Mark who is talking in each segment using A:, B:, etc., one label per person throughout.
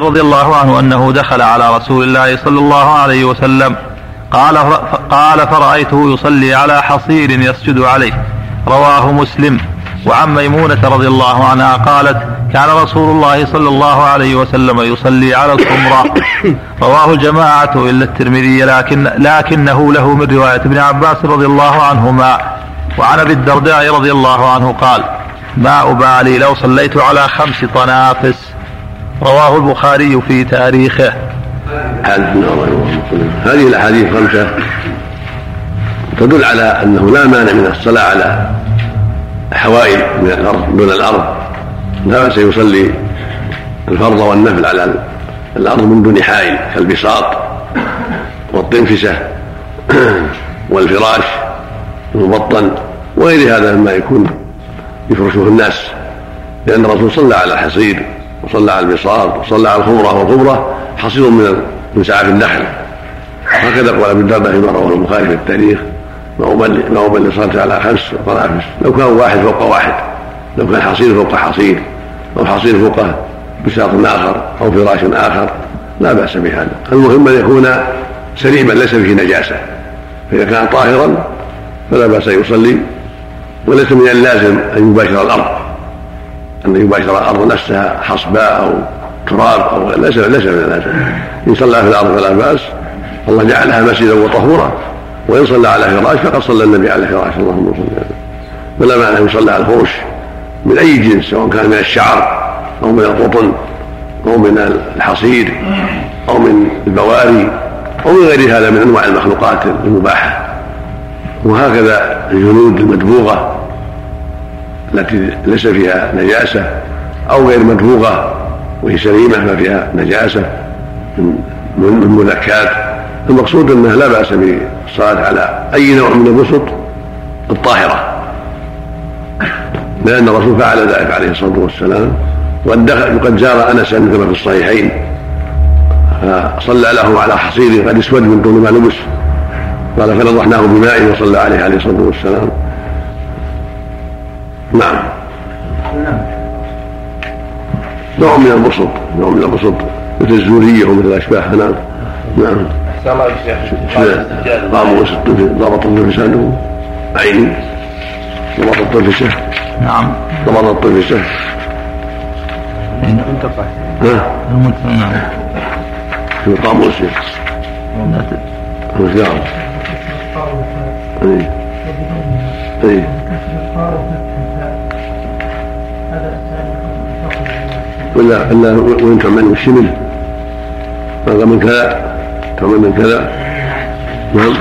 A: رضي الله عنه أنه دخل على رسول الله صلى الله عليه وسلم. قال قال فرأيته يصلي على حصير يسجد عليه. رواه مسلم. وعن ميمونة رضي الله عنها قالت كان رسول الله صلى الله عليه وسلم يصلي على الخمراء رواه الجماعة إلا الترمذي لكن لكنه له من رواية ابن عباس رضي الله عنهما. وعن أبي الدرداء رضي الله عنه قال ما أبالي لو صليت على خمس طنافس. رواه البخاري في تاريخه.
B: هذه الأحاديث الخمسه تدل على أنه لا مانع من الصلاة على حوائل من الأرض دون الأرض. لا بأس يصلي الفرض والنفل على الأرض من دون حائل كالبساط والطنفسة والفراش المبطن وغير هذا مما يكون يفرشه الناس لأن الرسول صلى على الحصير وصلى على البساط وصلى على الخمرة والخمرة حصير من من سعف النخل هكذا قال ابن الدرداء فيما رواه البخاري في التاريخ ما أبلي صلت على خمس طرافس لو كان واحد فوق واحد لو كان حصير فوق حصير أو حصير فوق بساط آخر أو فراش آخر لا بأس بهذا. المهم أن يكون سليما ليس فيه نجاسة. فإذا كان طاهرا فلا بأس أن يصلي وليس من اللازم أن يباشر الأرض أن يباشر الأرض نفسها حصباء أو تراب أو ليس ليس من اللازم إن صلى في الأرض فلا بأس. الله جعلها مسجدا وطهورا. وإن صلى على فراش فقد صلى النبي على فراش. اللهم صل عليه فلا معنى أن يصلى على الفرش من أي جنس سواء كان من الشعر أو من القطن أو من الحصير أو من البواري أو من غير هذا من أنواع المخلوقات المباحة. وهكذا الجنود المدبوغة التي ليس فيها نجاسة أو غير مدبوغة وهي سليمة ما فيها نجاسة من مذكات المقصود أنه لا بأس بالصلاة على أي نوع من البسط الطاهرة. لأن الرسول فعل ذلك عليه الصلاة والسلام وقد زار أنسا كما في الصحيحين. فصلى له على حصير قد اسود من طول ما لبس. قال فنضحناه بماء وصلى عليه عليه الصلاة والسلام. نعم. نوع من البسط نوع من البسط مثل الزورية ومثل أشباهها نعم. نعم. أحسن الله شيخ قاموس ضبط الطفشة عيني ضبط الطفشة
A: نعم.
B: ضبط الطفشة
A: المنتقى
B: نعم. في القاموس نعم. أي. أي. ولا إلا وإن تعمل الشمل هذا من كذا تعمل من كذا. نعم.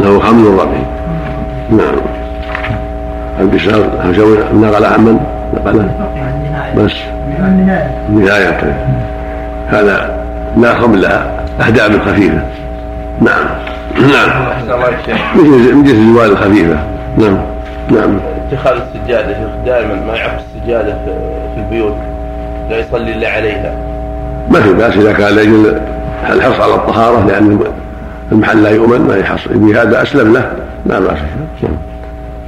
B: له حمل رقيق. نعم. البساط هل نقل عمن نقله بس. النهاية هذا لا خمل لها أهداب خفيفة. نعم. نعم. مثل مثل الجوال الخفيفة. نعم. نعم.
C: اتخاذ السجادة يا شيخ دائما ما يعرف السجادة في البيوت لا يصلي إلا عليها.
B: ما في بأس إذا كان لأجل الحرص على الطهارة لأن المحل لا يؤمن ما يحصل بهذا أسلم له لا بأس. نعم.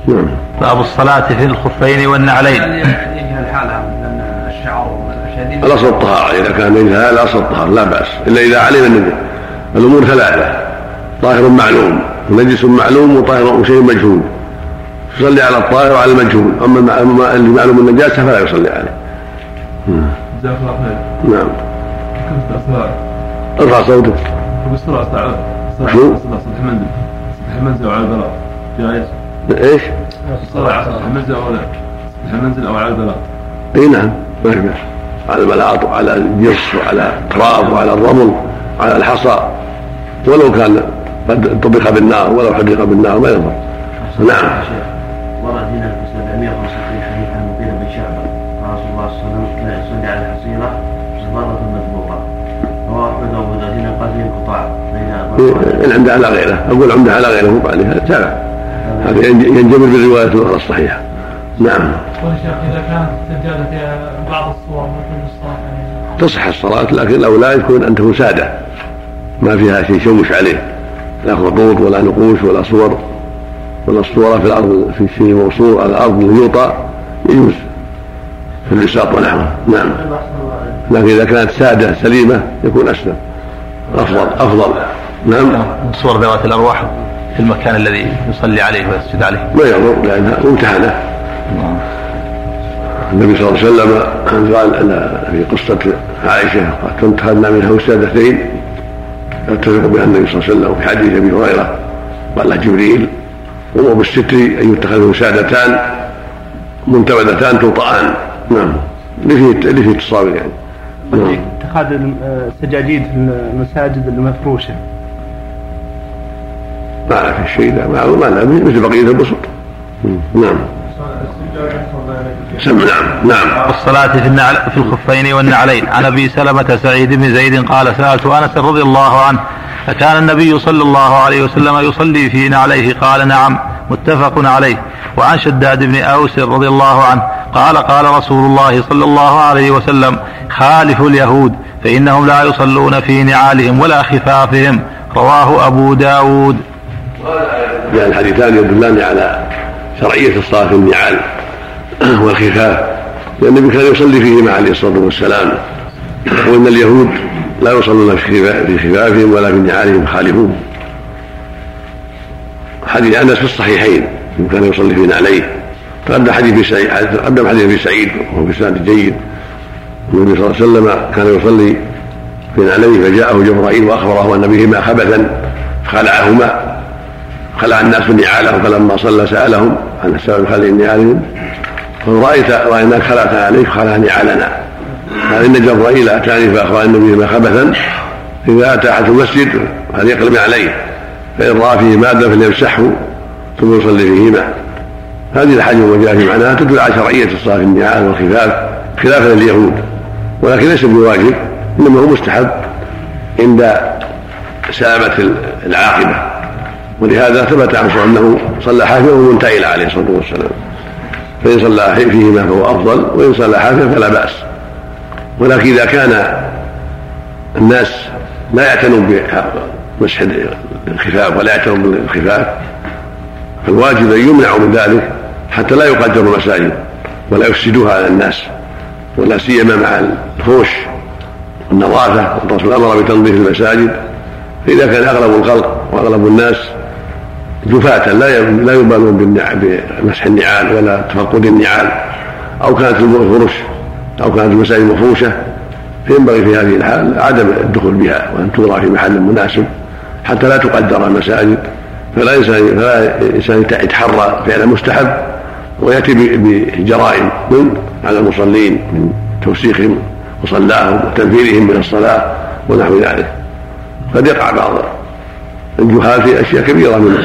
A: نعم باب الصلاة في الخفين والنعلين.
B: الحالة لأن الشعر الأصل الطهارة. إذا كان ليس هذا الأصل الطهارة لا بأس. إلا إذا علم أن الأمور ثلاثة. طاهر معلوم ونجس معلوم وطاهر شيء مجهول. يصلي على الطاهر وعلى المجهول أما اللي معلوم النجاسه فلا يصلي عليه. جزاك الله خير. نعم. ارفع صوتك. على شو؟ سطح المنزل سطح المنزل وعلى البلاط جائز. إيش؟ الصلاة على سطح المنزل أو لا؟ سطح المنزل أو على البلاط. إي نعم ما في بأس. على البلاط وعلى الجص وعلى التراب وعلى الرمل وعلى الحصى ولو كان قد طبخ بالنار ولو حرق بالنار ما يضر. نعم. ورد هنا في 765 حديث عن مغيرة بن شعبة. قال رسول الله صلى الله عليه وسلم كان يصلي على الحصيرة صبارة مذبوحة. رواه أحمد وأبو داود هنا قال فيه انقطاع عنده على غيره. أقول عنده على غيره مو عليه تابع هذا ينجبر بالرواية الأخرى الصحيحة. نعم.
D: إذا كانت السجادة فيها بعض الصور يعني؟
B: تصح الصلاة لكن الأولى يكون أن تكون سادة ما فيها شيء يشوش عليه. لا خطوط ولا نقوش ولا صور. والاسطوره في الأرض في شيء موصول على الأرض يوطى يجوز. في البساط ونحوه نعم. لكن إذا كانت سادة سليمة يكون أسلم. أفضل أفضل. نعم.
A: صور ذوات الأرواح في المكان الذي يصلي عليه ويسجد عليه.
B: ما يضر لأنها ممتحنة. النبي صلى الله عليه وسلم قال أن في قصة عائشة كنت خدنا منها وسادتين. يتفق بها النبي صلى الله عليه وسلم في حديث أبي هريرة قال له جبريل وهو بالستر أن يتخذ وسادتان منتبذتان توطئان. نعم. اللي فيه اتصال يعني.
E: نعم. اتخاذ السجاجيد في المساجد المفروشة.
B: ما في شيء لا ما ما مثل بقية البسط. نعم. سم نعم نعم.
A: الصلاة في النعل في الخفين والنعلين. عن أبي سلمة سعيد بن زيد قال سألت أنس رضي الله عنه أكان النبي صلى الله عليه وسلم يصلي في نعليه قال نعم متفق عليه. وعن شداد بن أوس رضي الله عنه قال قال رسول الله صلى الله عليه وسلم خالفوا اليهود فإنهم لا يصلون في نعالهم ولا خفافهم. رواه أبو داود.
B: يعني الحديثان يدلان على شرعية الصلاة في النعال والخفاف لأن النبي كان يصلي فيهما عليه الصلاة والسلام وإن اليهود لا يصلون في خفافهم ولا في نعالهم خالفون حديث انس في الصحيحين كان يصلي في نعليه تقدم حديث سعيد تقدم حديث ابي سعيد وهو بسند جيد. النبي صلى الله عليه وسلم كان يصلي في نعليه فجاءه جبرائيل وأخبره أن بهما خبثا خلعهما. خلع الناس نعالهم فلما صلى سألهم عن السبب خلع نعالهم قال رايت رأيناك خلعت عليك خلع نعالنا ان جبرائيل أتاني فأخبر أن بهما خبثا إذا أتى أحد المسجد فليقلب عليه فإن رأى فيه مادة فليمسحه ثم يصلي فيهما. هذه الحاجة وما في معناها تدل على شرعية الصلاة في النعال والخفاف خلافا لليهود. ولكن ليس بواجب إنما هو مستحب عند سلامة العاقبة. ولهذا ثبت عنه أنه صلى حافظا ومنتعلا عليه الصلاة والسلام. فإن صلى فيهما فهو أفضل وإن صلى حافظا فلا بأس. ولكن إذا كان الناس لا يعتنون بمسح الخفاف ولا يعتنون بالخفاف فالواجب أن يمنعوا من ذلك حتى لا يقدروا المساجد ولا يفسدوها على الناس ولا سيما مع الفوش والنظافة الرسول أمر بتنظيف المساجد. فإذا كان أغلب الخلق وأغلب الناس جفاة لا لا يبالون بمسح النعال ولا تفقد النعال أو كانت الفرش أو كانت المساجد مفروشه فينبغي في هذه الحال عدم الدخول بها وأن توضع في محل مناسب حتى لا تقدر المساجد فلا انسان فلا إنسان يتحرى فعل مستحب ويأتي بجرائم من على المصلين من توسيخهم مصلاهم وتنفيرهم من الصلاة ونحو ذلك. قد يقع بعض الجهال في أشياء كبيرة من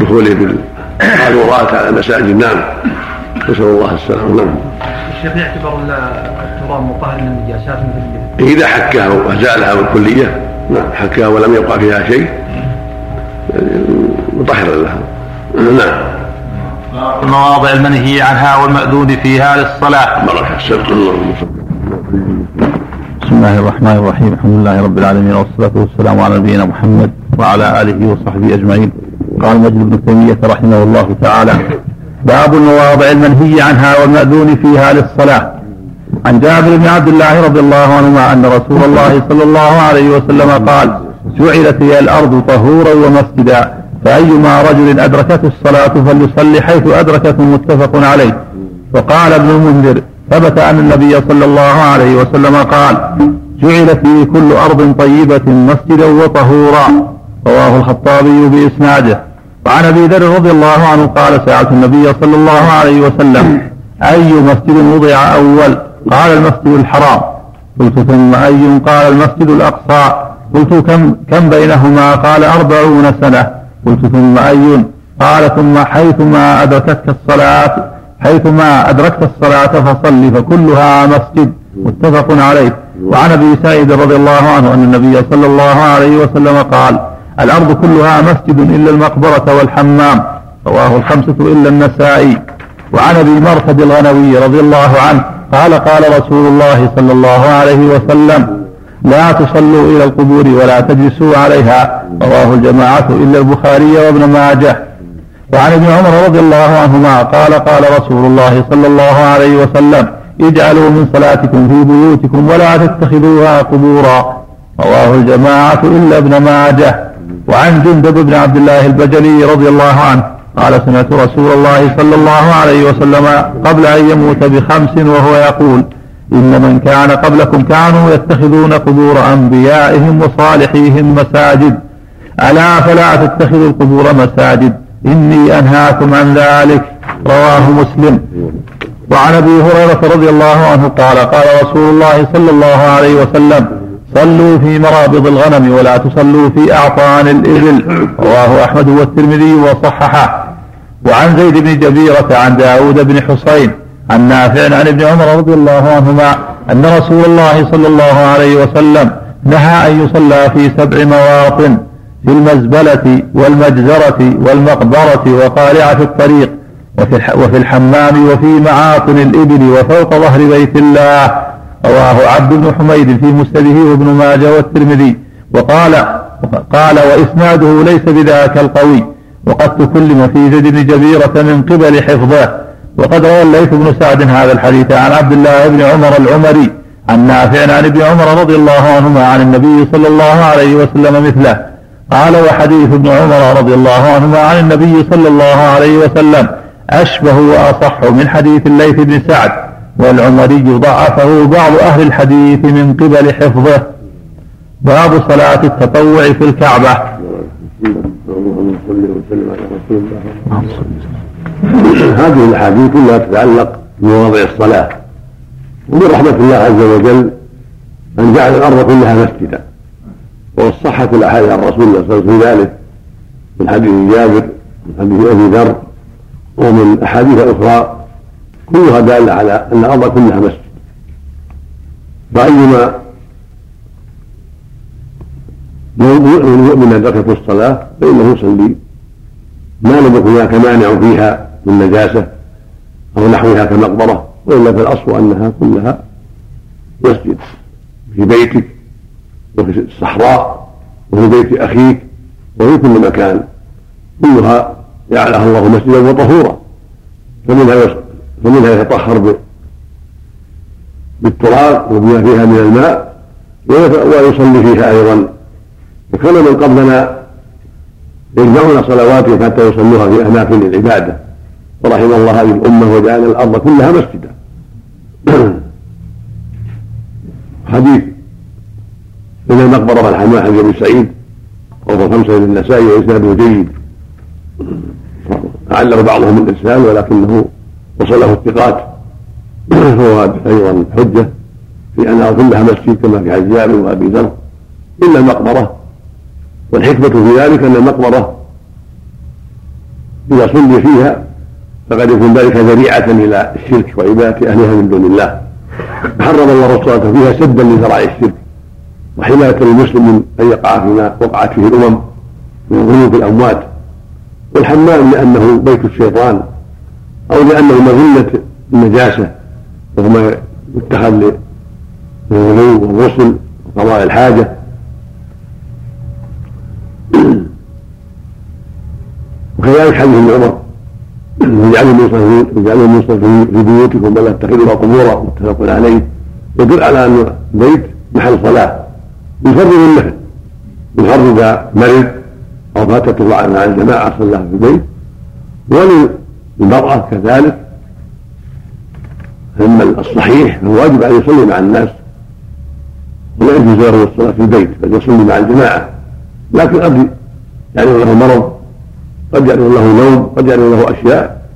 B: دخوله بالقارورات على المساجد نعم. نسأل الله السلامة. نعم.
D: الشيخ يعتبر التراب مطهر للنجاسات مثل
B: إذا حكها وازالها بالكلية. نعم حكها ولم يبقى فيها شيء. مطهر لها نعم.
A: المواضع المنهي عنها والمأذون فيها للصلاة.
B: بارك الله
A: بسم الله الرحمن الرحيم. الحمد لله رب العالمين والصلاة والسلام على نبينا محمد وعلى آله وصحبه أجمعين. قال مجد بن تيمية رحمه الله تعالى باب المواضع المنهي عنها والمأذون فيها للصلاة. عن جابر بن عبد الله رضي الله عنهما أن رسول الله صلى الله عليه وسلم قال جعلت هي الأرض طهورا ومسجدا فأيما رجل أدركته الصلاة فليصلي حيث أدركته متفق عليه. وقال ابن المنذر ثبت أن النبي صلى الله عليه وسلم قال جعلت لي كل أرض طيبة مسجدا وطهورا. رواه الخطابي بإسناده. وعن أبي ذر رضي الله عنه قال سألت النبي صلى الله عليه وسلم أي مسجد وضع أول؟ قال المسجد الحرام. قلت ثم أي قال المسجد الأقصى؟ قلت كم, كم بينهما؟ قال أربعون سنة. قلت ثم أي؟ قال ثم حيثما أدركتك الصلاة حيثما أدركت الصلاة فصل فكلها مسجد. متفق عليه. وعن أبي سعيد رضي الله عنه أن النبي صلى الله عليه وسلم قال الأرض كلها مسجد إلا المقبرة والحمام رواه الخمسة إلا النسائي. وعن أبي مرثد الغنوي رضي الله عنه قال قال رسول الله صلى الله عليه وسلم لا تصلوا إلى القبور ولا تجلسوا عليها. رواه الجماعة إلا البخاري وابن ماجه. وعن ابن عمر رضي الله عنهما قال قال رسول الله صلى الله عليه وسلم اجعلوا من صلاتكم في بيوتكم ولا تتخذوها قبورا. رواه الجماعة إلا ابن ماجه. وعن جندب بن عبد الله البجلي رضي الله عنه قال سمعت رسول الله صلى الله عليه وسلم قبل أن يموت بخمس وهو يقول إن من كان قبلكم كانوا يتخذون قبور أنبيائهم وصالحيهم مساجد. ألا فلا تتخذوا القبور مساجد. إني أنهاكم عن ذلك. رواه مسلم. وعن أبي هريرة رضي الله عنه قال قال رسول الله صلى الله عليه وسلم صلوا في مرابض الغنم ولا تصلوا في أعطان الإبل. رواه أحمد والترمذي وصححه. وعن زيد بن جبيرة عن داود بن حصين عن نافع عن ابن عمر رضي الله عنهما أن رسول الله صلى الله عليه وسلم نهى أن يصلى في سبع مواطن في المزبلة والمجزرة والمقبرة وقارعة الطريق وفي, وفي الحمام وفي معاطن الإبل وفوق ظهر بيت الله. رواه عبد بن حميد في مسنده وابن ماجه والترمذي. وقال قال وإسناده ليس بذاك القوي وقد تكلم في زيد بن جبيرة من قبل حفظه. وقد روى الليث بن سعد هذا الحديث عن عبد الله بن عمر العمري عن نافع عن ابن عمر رضي الله عنهما عن النبي صلى الله عليه وسلم مثله. قال وحديث ابن عمر رضي الله عنهما عن النبي صلى الله عليه وسلم أشبه وأصح من حديث الليث بن سعد. والعمري ضعفه بعض أهل الحديث من قبل حفظه. باب صلاة التطوع في الكعبة.
B: هذه الأحاديث كلها تتعلق بمواضع الصلاة ومن رحمه الله عز وجل ان جعل الأرض كلها مسجدا. وصحت الأحاديث عن رسول الله صلى الله عليه وسلم ذلك من حديث جابر من حديث أبي ذر ومن أحاديث أخرى كلها دالة على أن الأرض كلها مسجد. فأيما يؤمن ادركته الصلاة فإنه يصلي. ما لم يكن هناك مانع فيها من نجاسة أو نحوها كمقبره وإلا فالاصل أنها كلها مسجد. في بيتك وفي الصحراء وفي بيت أخيك وفي كل مكان. كلها جعلها الله مسجدا وطهورا. فمنها فمنها يتطهر بالتراب وبما فيها من الماء ويصلي فيها أيضا. وكان من قبلنا يجمعون صلواتهم حتى يصلوها في أماكن العبادة. ورحم الله هذه الأمة وجعل الأرض كلها مسجدا. حديث من المقبرة الحماء حديث أبي سعيد وهو خمسة للنسائي وإسناده جيد. علق بعضهم الارسال ولكنه وصله الثقات هو أيضا حجة في انها كلها مسجد كما في حديث جابر وأبي ذر إلا المقبرة. والحكمة في ذلك أن المقبرة إذا صلي فيها فقد يكون ذلك ذريعة إلى الشرك وعبادة أهلها من دون الله. حرم الله الصلاه فيها سدا لذرائع الشرك وحماية للمسلم من أن يقع فيما وقعت فيه الأمم من ذنوب الأموات. والحمام لأنه بيت الشيطان. أو لأنه مظلة النجاسة وهو ما يتخذ للغلو والغسل وقضاء الحاجة. وكذلك حديث ابن عمر اجعلوا من في بيوتكم ولا تتخذوا قبورا متفق عليه. يدل على أن البيت محل صلاة. يفرد النفل يفرد اذا مرض أو فاتته مع الجماعة صلى في البيت. وللمرأة كذلك أما الصحيح فهو واجب أن يصلي مع الناس ولا يجوز له الصلاة في البيت بل يصلي مع الجماعة. لكن قد يعلم له مرض قد يعلم له نوم قد يعلم له أشياء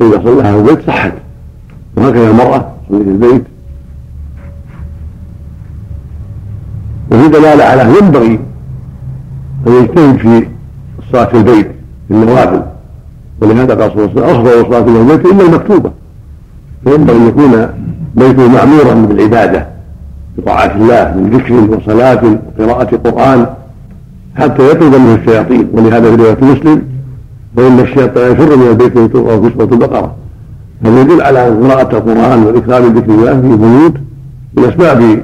B: فإذا صلىها في البيت صحت. وهكذا المرأة تصلي في البيت. وفي دلالة على ينبغي أن يجتهد في الصلاة في البيت في النوافل ولهذا قال صلى الله عليه وسلم أفضل الصلاة في البيت إلا المكتوبة. فينبغي أن يكون بيته معمورا بالعبادة بطاعة الله من ذكر وصلاة وقراءة قرآن حتى يطلب منه الشياطين. ولهذا في رواية مسلم فإن الشيطان يفر من البيت ويتوقف في سورة البقرة. هذا يدل على قراءة القرآن والإكرام بذكر الله في بيوت من أسباب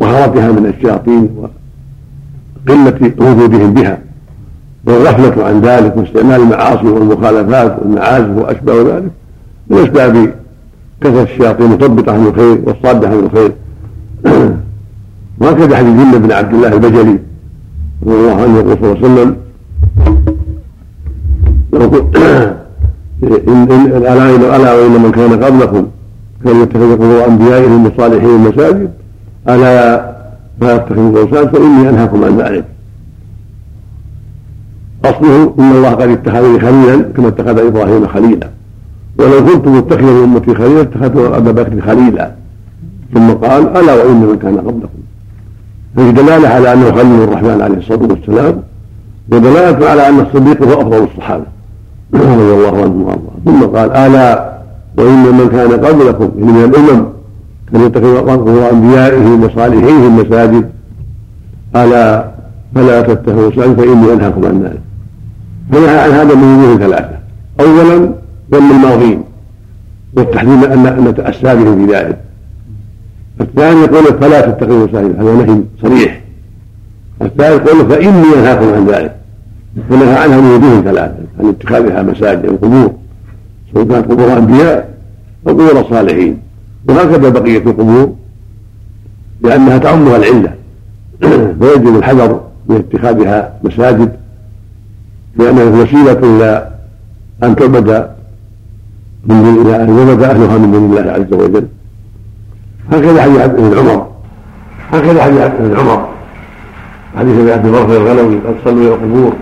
B: طهارتها من الشياطين وقلة وجودهم بها. والغفلة عن ذلك واستعمال المعاصي والمخالفات والمعازف وأشباه ذلك من أسباب كثرت الشياطين مثبطة عن الخير والصادة عن الخير. وهكذا حديث جنة بن عبد الله البجلي رضي الله عنه يقول صلى الله عليه وسلم ألا ألا وإن من كان قبلكم كان يتخذ قبور أنبيائهم وصالحين مساجد ألا ما يتخذوا الأوثان فإني أنهاكم عن ذلك. أصله إن الله قد اتخذني خليلا كما اتخذ إبراهيم خليلا. ولو كنت متخذا من أمتي خليلا اتخذت أبا بكر خليلا. ثم قال ألا وإن من كان قبلكم. فيه دلالة على أنه خليل الرحمن عليه الصلاة والسلام ودلالة على أن الصديق هو أفضل الصحابة. رضي الله عنه وارضاه ثم قال ألا وإن من كان قبلكم. يعني من الأمم كان يتخذ قبور انبيائهم وصالحيهم مساجد ألا فلا تتخذوا مساجد فإني أنهاكم عن ذلك. فنهى عن هذا من وجوه ثلاثة. اولا ذم الماضين والتحريم ان أن نتاسى بهم في ذلك. الثاني يقول فلا تتخذوا مساجد هذا نهي صريح. الثالث يقول فإني أنهاكم عن ذلك. ونهى عنها من وجوه ثلاثة عن اتخاذها مساجد أو قبور سواء كانت قبور أنبياء أو قبور صالحين. وهكذا بقية القبور لأنها تعمها العلة. فيجب الحذر من اتخاذها مساجد لانها وسيلة إلى أن تعبد من دون الله أن يعبد أهلها من دون الله عز وجل. هكذا حديث بن عمر. هكذا حديث بن عمر. حديث أبي عبد الله الغنوي قد صلوا إلى القبور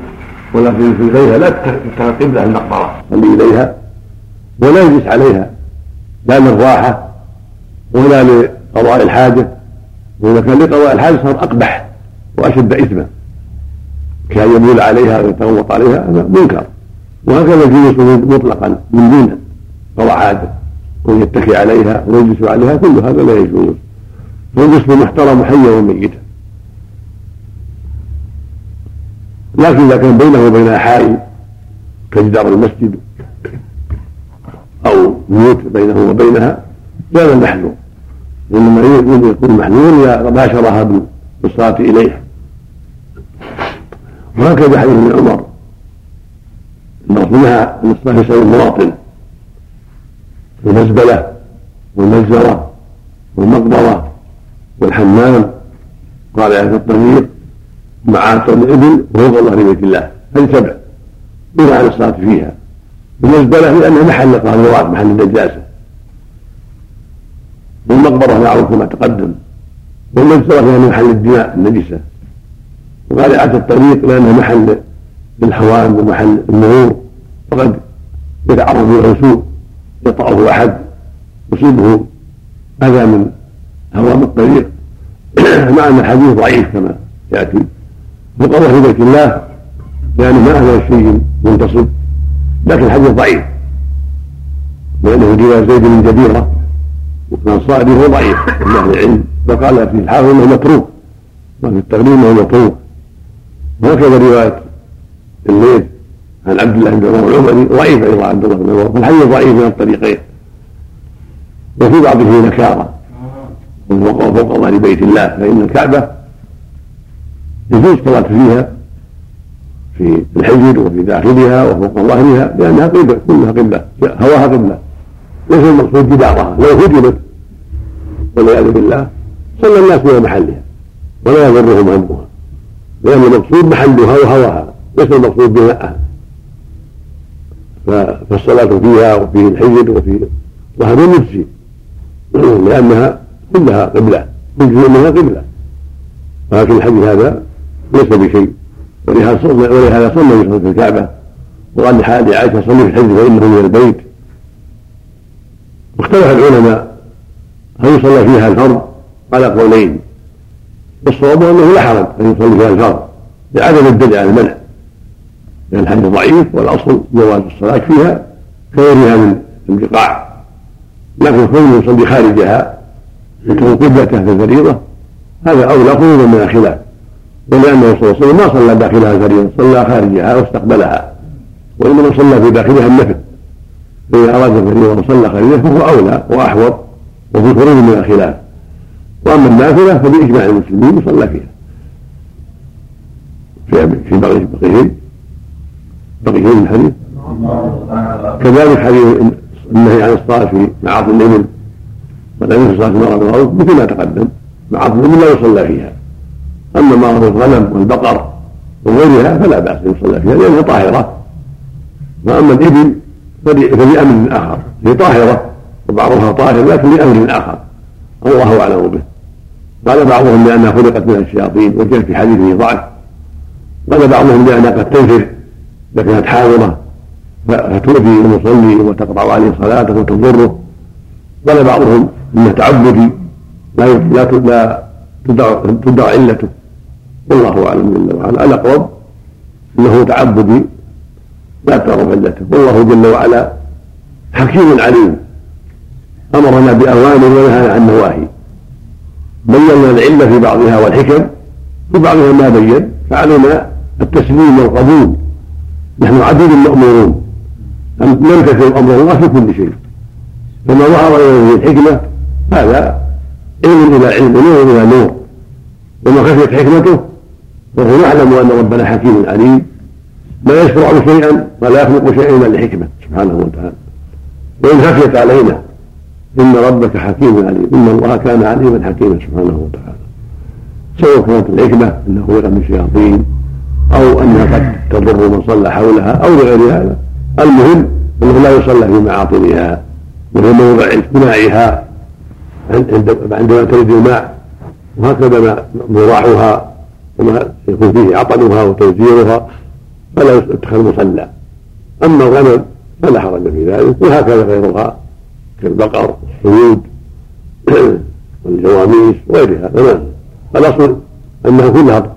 B: ولكن في غيرها لا تتخذ قبلة المقبره صلي إليها ولا يجلس عليها لا للراحة ولا لقضاء الحاجة. وإذا كان لقضاء الحاجة صار أقبح وأشد إثما. كأن يبول عليها ويتغوط عليها هذا منكر. وهكذا الجلوس مطلقا من دون حاجة ويتكي عليها ويجلس عليها كل هذا لا يجوز. فالجسم محترم حيا وميتا. لكن إذا كان بينه وبينها حائل كجدار المسجد أو بيوت بينه وبينها هذا المحذور وإنما يكون محذور إذا باشرها بالصلاة إليها وهكذا حديث ابن عمر. أن نهى الصلاة يسأل المواطن المزبلة والمجزرة والمقبرة والحمام. قال في الطريق معاصر الإبل وفوق ظهر بيت الله. هذه سبع. ينهى عن الصلاة فيها. المزبله لانها محل قاذورات محل النجاسة. والمقبرة معروف كما تقدم. والمجزرة فيها محل الدماء النجسة. وقارعة الطريق لأنها محل للحوام ومحل النور فقد يتعرض له سوء يطأه أحد يصيبه أذى من هوام الطريق. مع أن الحديث ضعيف كما يأتي. وقضى في بيت الله يعني ما هذا الشيء منتصب. لكن الحديث ضعيف. لأنه رواية زيد بن جبيرة والأنصاري هو ضعيف من أهل العلم. وقال في الحافظ أنه متروك. وفي التغليب أنه متروك. وهكذا رواية الليل عن عبد الله بن عمر العمري ضعيف أيضا عبد الله بن عمر. فالحديث ضعيف من الطريقين. وفي بعضه نكارة. وفوق فوق ظهر بيت الله فإن الكعبة يجوز الصلاة فيها في الحجر وفي داخلها وفوق ظهرها لأنها قبلة كلها قبلة هواها قبلة. ليس المقصود جدارها لو هدمت والعياذ بالله صلى الناس إلى محلها ولا يضرهم همها. لأن المقصود محلها وهواها ليس المقصود بناءها فالصلاة فيها وفي الحجر وفي ظهر يجزي لأنها كلها قبلة كل شيء منها قبلة. ولكن الحديث هذا ليس بشيء. ولهذا صلى ولهذا صلى في الكعبة. وقال لحال عائشة صلي في الحج فإنه من البيت. واختلف العلماء هل يصلى فيها الفرض؟ على قولين. والصواب أنه لا حرج أن يصلي فيها الفرض لعدم الدليل على المنع. لأن الحديث ضعيف والأصل جواز الصلاة فيها كغيرها من البقاع. لكن كونه يصلي خارجها يكون قبلته في الفريضة هذا أولى خروجا من الخلاف. ولأنه صلى الله عليه وسلم ما صلى داخلها الفريضة صلى خارجها واستقبلها. وإنما صلى في داخلها النفل. فإذا أراد الفريضة وصلى خارجها فهو أولى وأحوط وفي خروج من الخلاف. وأما النافلة فبإجماع المسلمين يصلى فيها. في في بقية بقية بقية الحديث. كذلك حديث النهي عن الصلاة في معاصي الإبل. ولم يكن صلاه المراه بالغوث مثل ما تقدم. معاصي الإبل لا يصلى فيها. أما معاصي الغنم والبقر وغيرها فلا بأس أن يصلى فيها لأنها طاهرة. وأما الإبل فلأمر آخر. هي طاهرة وبعضها طاهر لكن لأمر آخر. الله أعلم به. قال بعضهم لانها خلقت من الشياطين وجاء في حديثه ضعف. قال بعضهم لانها قد تنفر اذا كانت حاضره فتؤذي المصلي وتقطع عليه صلاته وتضره. قال بعضهم انه تعبدي لا لا تدع تدع علته. والله أعلم جل وعلا. الاقرب إنه تعبدي لا تعرف علته. والله جل وعلا حكيم عليم. أمرنا باوامر ونهانا عن نواهي. بينا العلة في بعضها والحكم في بعضها ما بين فعلينا التسليم والقبول. نحن عبيد مأمورون. أن نمتثل أمر الله في كل شيء. فما ظهر إليه الحكمة هذا علم إلى علم ونور إلى نور. وما خفيت حكمته فهو نعلم أن ربنا حكيم عليم. لا يشرع شيئا ولا يخلق شيئا إلا لحكمة سبحانه وتعالى. وإن خفيت علينا إن ربك حكيم عليم إن الله كان عليما حكيما سبحانه وتعالى. سواء كانت الحكمة أنه خلق من الشياطين أو انها قد تضر من صلى حولها أو لغير هذا. المهم أنه لا يصلى في معاطنها وهي موضع اجتماعها. عندما تريد الماء وهكذا مراحها وما يكون فيه عطنها وتوزيرها فلا يتخذ مصلى. أما الغنم فلا حرج في ذلك وهكذا غيرها. كالبقر والسيود والجواميس وغيرها. تمام. الأصل أنها كلها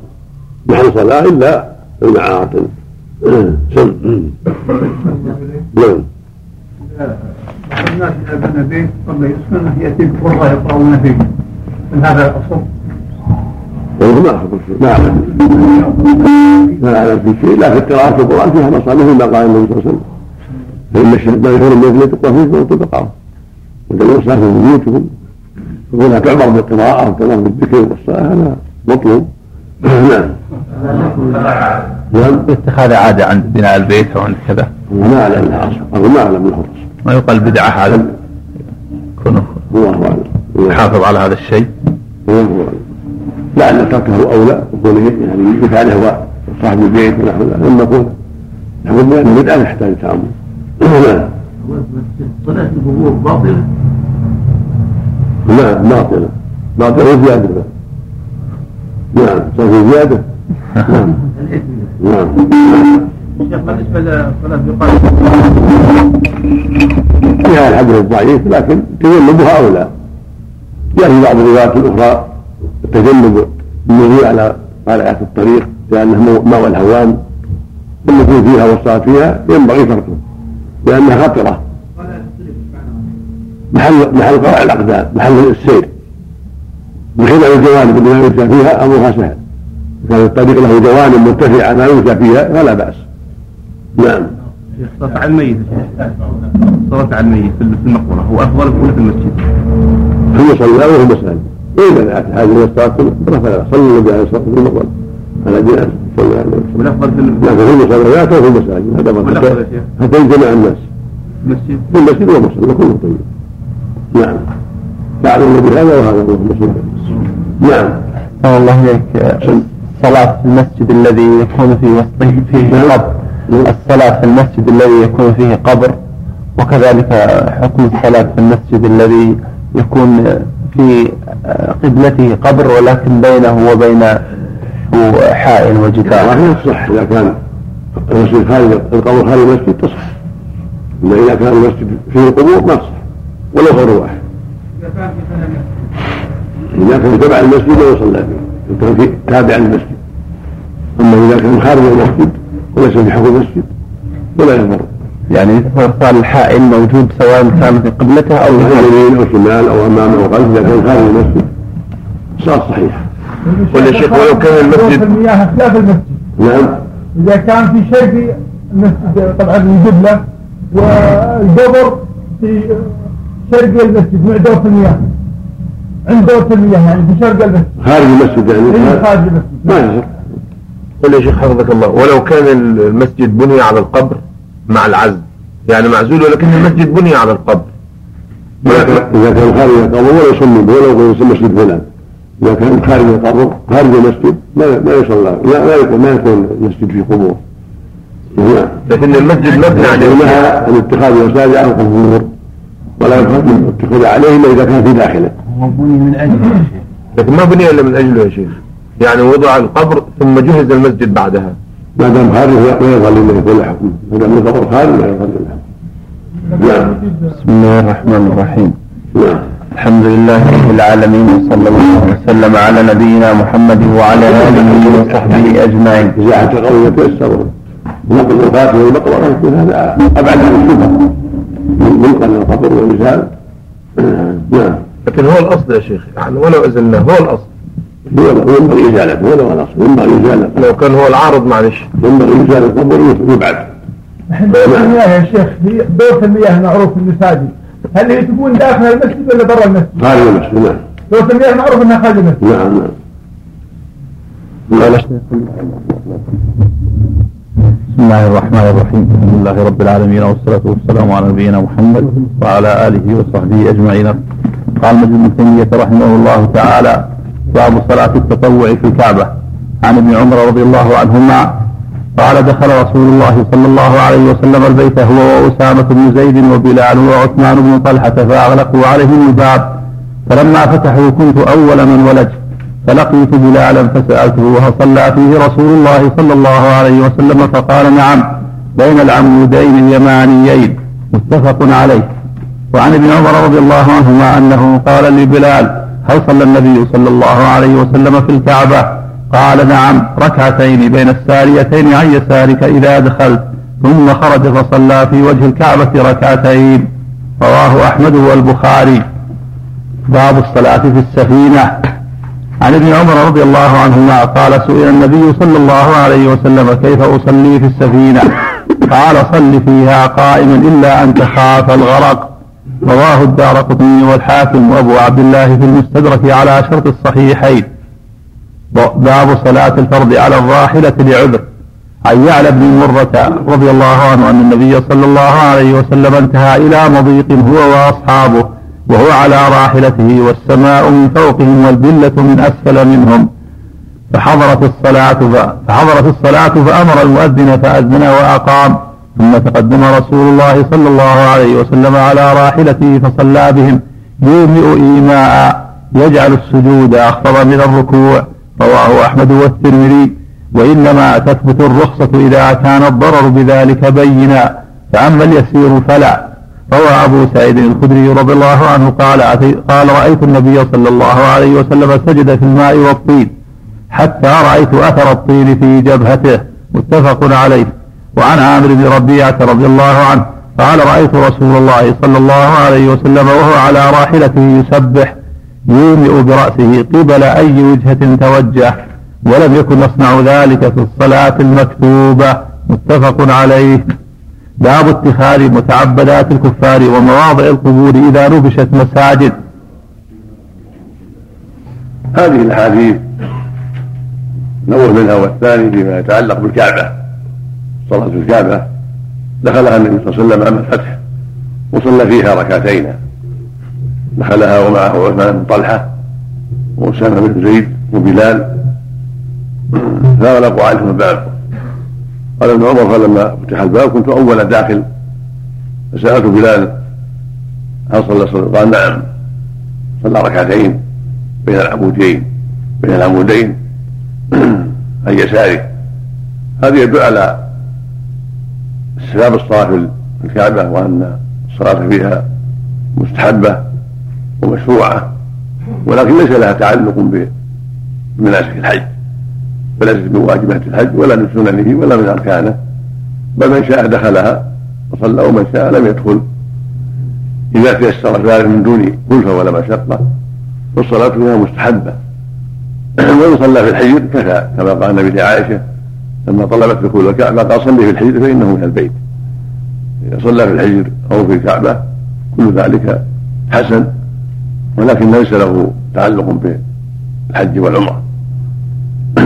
B: محل صلاة إلا المعاطن سم. نعم.
F: الناس اذا بنى بيت ثم يسكنه يتم والله يقرؤون فيه من هذا الاصل
B: والله ما اخبر شيء ما اعلم ما اعلم في شيء لكن قراءة القرآن فيها مصالح ما قال النبي صلى الله عليه وسلم. فإن الشيطان يكون من يفلت الطرفين فوق البقرة الصلاة في بيوتكم وهنا تعبر بالقراءة وتعبر بالذكر والصلاة هذا مطلوب. نعم.
A: نعم. اتخاذ عادة عند بناء البيت أو عند كذا؟
B: ما أعلم لها أصل ما أعلم أصل
A: ما يقال بدعة هذا؟ كونه
B: الله أعلم.
A: يحافظ على هذا الشيء؟
B: الله أعلم. لعل تركه أولى. وكونه يعني يفعله هو صاحب البيت ونحو ذلك. لما يكون نحو بان البدعه يحتاج تامل نعم.
F: صلاة القبور باطلة
B: نعم باطلة باطلة وزيادة نعم. صار زيادة؟ نعم. نعم.
F: شيخ بالنسبة لصلاة يقال
B: فيها الحديث الضعيف لكن تجنبها اولى جاء في بعض الروايات الأخرى تجنب النزول على قارعة الطريق لأنه ماء الهوام والنزول فيها والصلاة فيها ينبغي تركه. لأنها خطرة. محل محل قرع الأقدام محل السير. بخلاف الجوانب اللي لا يمشى فيها أمرها سهل كان الطريق له جوانب مرتفعة ما يمشى فيها فلا بأس. نعم.
E: صلاة على الميت. صلاة على الميت في المقبرة. هو أفضل ولا في المسجد؟
B: في المصلى وفي المساجد وإذا هذه الصلاة فلا صلى النبي عليه الصلاة والسلام في على جنازة صلى الله عليه وسلم
E: والأفضل في
B: لكن في المصليات وفي المساجد. هذا ما
E: يا شيخ
B: حتى يجمع الناس.
E: المسجد
B: في المسجد والمصلى كله طيب. نعم. تعلم بهذا وهذا هو المسجد نعم.
G: أحسن الله إليك. الصلاة في المسجد الذي يكون في وسطه فيه
B: نعم.
G: قبر. الصلاة في المسجد الذي يكون فيه قبر. وكذلك حكم الصلاة في المسجد الذي يكون في قبلته قبر. ولكن بينه وبينه حائل وجدار
B: الظاهر تصح إذا كان المسجد خارج القبر خارج المسجد تصح. أما إذا كان المسجد فيه القبور ما تصح ولو قبر واحد.
F: إذا كان
B: تبع المسجد لا يصلى فيه كان تابع للمسجد أما إذا كان خارج المسجد وليس في حكم المسجد ولا يضر.
G: يعني صار الحائل موجود سواء كان في قبلته أو في
B: يمين أو شمال أو امام أو خلف إذا كان خارج المسجد صار صحيح
A: ولا شيخ ولو كان المسجد-
F: في المياه خلاف المسجد.
B: نعم.
F: إذا كان في شرق المسجد طبعا القبلة والقبر في شرق المسجد مع دورة المياه. عند دورة المياه يعني في شرق المسجد.
B: خارج المسجد
F: إيه
B: يعني
F: خارج المسجد.
B: ما يضر
A: قل يا شيخ حفظك الله. ولو كان المسجد بني على القبر مع العزل
H: يعني معزول ولكن المسجد بني على القبر.
B: إذا كان خارج القبر ولا يصلي ولو قلت مسجد فلان. إذا كان خارج القبر خارج المسجد ما ما يصلى لا ما يكون ما يكون المسجد في قبور. نعم.
H: لكن المسجد مبني عليه.
B: نهى عن اتخاذ المساجد على القبور ولا اتخاذ عليه الا إذا كان في داخله.
A: هو بني من شيخ.
H: لكن ما بني إلا من أجله يا شيخ. يعني وضع القبر ثم جهز المسجد بعدها.
B: ما دام خارج ما يظل إلا يكون حكم. ما دام القبر خارج ما يظل نعم.
A: بسم الله الرحمن الرحيم.
B: نعم.
A: الحمد لله رب العالمين وصلى الله وسلم على نبينا محمد وعلى آله وصحبه أجمعين.
B: إذاعة القول يتيسر نقل الفاتحة والمقبرة يكون هذا أبعد عن الشبهة منقل القبر والمثال نعم.
H: لكن هو الأصل يا شيخ. يعني ولو ازلناه هو الأصل.
B: هو ينبغي إزالته ولا هو الأصل. ينبغي إزالة
H: لو كان هو العارض معلش.
B: ينبغي إزالة القبر ويبعد.
F: إحنا المياه يا شيخ دورة المياه معروف المساجد. هل هي تكون داخل المسجد ولا برا المسجد؟
B: خارج المسجد نعم
F: دورة المياه معروف إنها خارج المسجد.
B: نعم نعم
A: بسم الله الرحمن الرحيم. الحمد لله رب العالمين والصلاة والسلام على نبينا محمد وعلى آله وصحبه أجمعين. قال مجد بن تيمية رحمه الله تعالى باب صلاة التطوع في الكعبة. عن ابن عمر رضي الله عنهما قال دخل رسول الله صلى الله عليه وسلم البيت هو وأسامة بن زيد وبلال وعثمان بن طلحة فأغلقوا عليهم الباب. فلما فتحوا كنت أول من ولج فلقيت بلالا فسألته وهل صلى فيه رسول الله صلى الله عليه وسلم فقال نعم بين العمودين اليمانيين. متفق عليه. وعن ابن عمر رضي الله عنهما أنه قال لبلال هل صلى النبي صلى الله عليه وسلم في الكعبة؟ قال نعم ركعتين بين الساريتين عن يسارك إذا دخلت ثم خرج فصلى في وجه الكعبة ركعتين. رواه أحمد والبخاري. باب الصلاة في السفينة. عن ابن عمر رضي الله عنهما قال سئل النبي صلى الله عليه وسلم كيف أصلي في السفينة؟ قال صل فيها قائما إلا أن تخاف الغرق. رواه الدار قطني والحاكم وأبو عبد الله في المستدرك على شرط الصحيحين. باب صلاة الفرض على الراحلة لعذر. عن يعلى بن مرة رضي الله عنه أن النبي صلى الله عليه وسلم انتهى إلى مضيق هو وأصحابه وهو على راحلته والسماء من فوقهم والبلة من أسفل منهم. فحضرت الصلاة فحضرت الصلاة فأمر المؤذن فأذن وأقام. ثم تقدم رسول الله صلى الله عليه وسلم على راحلته فصلى بهم. يومئ إيماء يجعل السجود أخفض من الركوع. رواه أحمد والترمذي. وإنما تثبت الرخصة إذا كان الضرر بذلك بينا. فأما اليسير فلا. روى أبو سعيد الخدري رضي الله عنه قال قال رأيت النبي صلى الله عليه وسلم سجد في الماء والطين حتى رأيت أثر الطين في جبهته. متفق عليه. وعن عامر بن ربيعة رضي الله عنه قال رأيت رسول الله صلى الله عليه وسلم وهو على راحلته يسبح يومئ برأسه قبل أي وجهة توجه ولم يكن يصنع ذلك في الصلاة المكتوبة. متفق عليه. باب اتخاذ متعبدات الكفار ومواضع القبور إذا نبشت مساجد.
B: هذه الأحاديث نوع منها والثاني فيما يتعلق بالكعبة. صلاة في الكعبة دخلها النبي صلى الله عليه وسلم عام الفتح وصلى فيها ركعتين. دخلها ومعه عثمان بن طلحة وأسامة بن زيد وبلال. فاغلقوا عليهم الباب قال ابن عمر فلما فتح الباب كنت اول داخل. فسألت بلال هل صلى صلى قال نعم. صلى ركعتين بين العمودين بين العمودين عن يساره. هذا يدل على استحباب الصلاة في الكعبة وأن الصلاة فيها مستحبة. ومشروعة ولكن ليس لها تعلق بمناسك الحج. فليست من واجبات الحج ولا من سننه ولا من أركانه. بل من شاء دخلها وصلى ومن شاء لم يدخل. إذا تيسر ذلك من دون كلفه ولا مشقة والصلاة فيها مستحبة. وإن صلى في الحجر كفى كما قال النبي لعائشه لما طلبت دخول الكعبة قال صلي في الحجر فإنه من البيت. إذا صلى في الحجر أو في الكعبة كل ذلك حسن. ولكن ليس له تعلق بالحج والعمرة.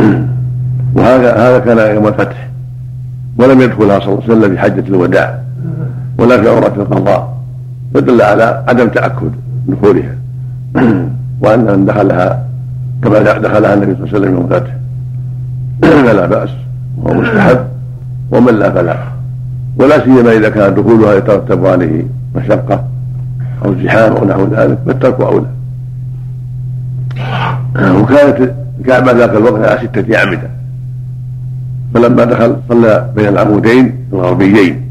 B: وهذا هذا كان يوم الفتح. ولم يدخلها صلى الله عليه وسلم في حجة الوداع. ولا في عمرة القضاء. فدل على عدم تأكد دخولها. وأن من دخلها كما دخلها النبي صلى الله عليه وسلم يوم الفتح. فلا بأس. وهو مستحب. ومن لا فلا. ولا سيما إذا كان دخولها يترتب عليه مشقة. أو زحام أو نحو ذلك فالترك أولى وكانت الكعبة ذاك الوقت على ستة أعمدة. فلما دخل صلى بين العمودين الغربيين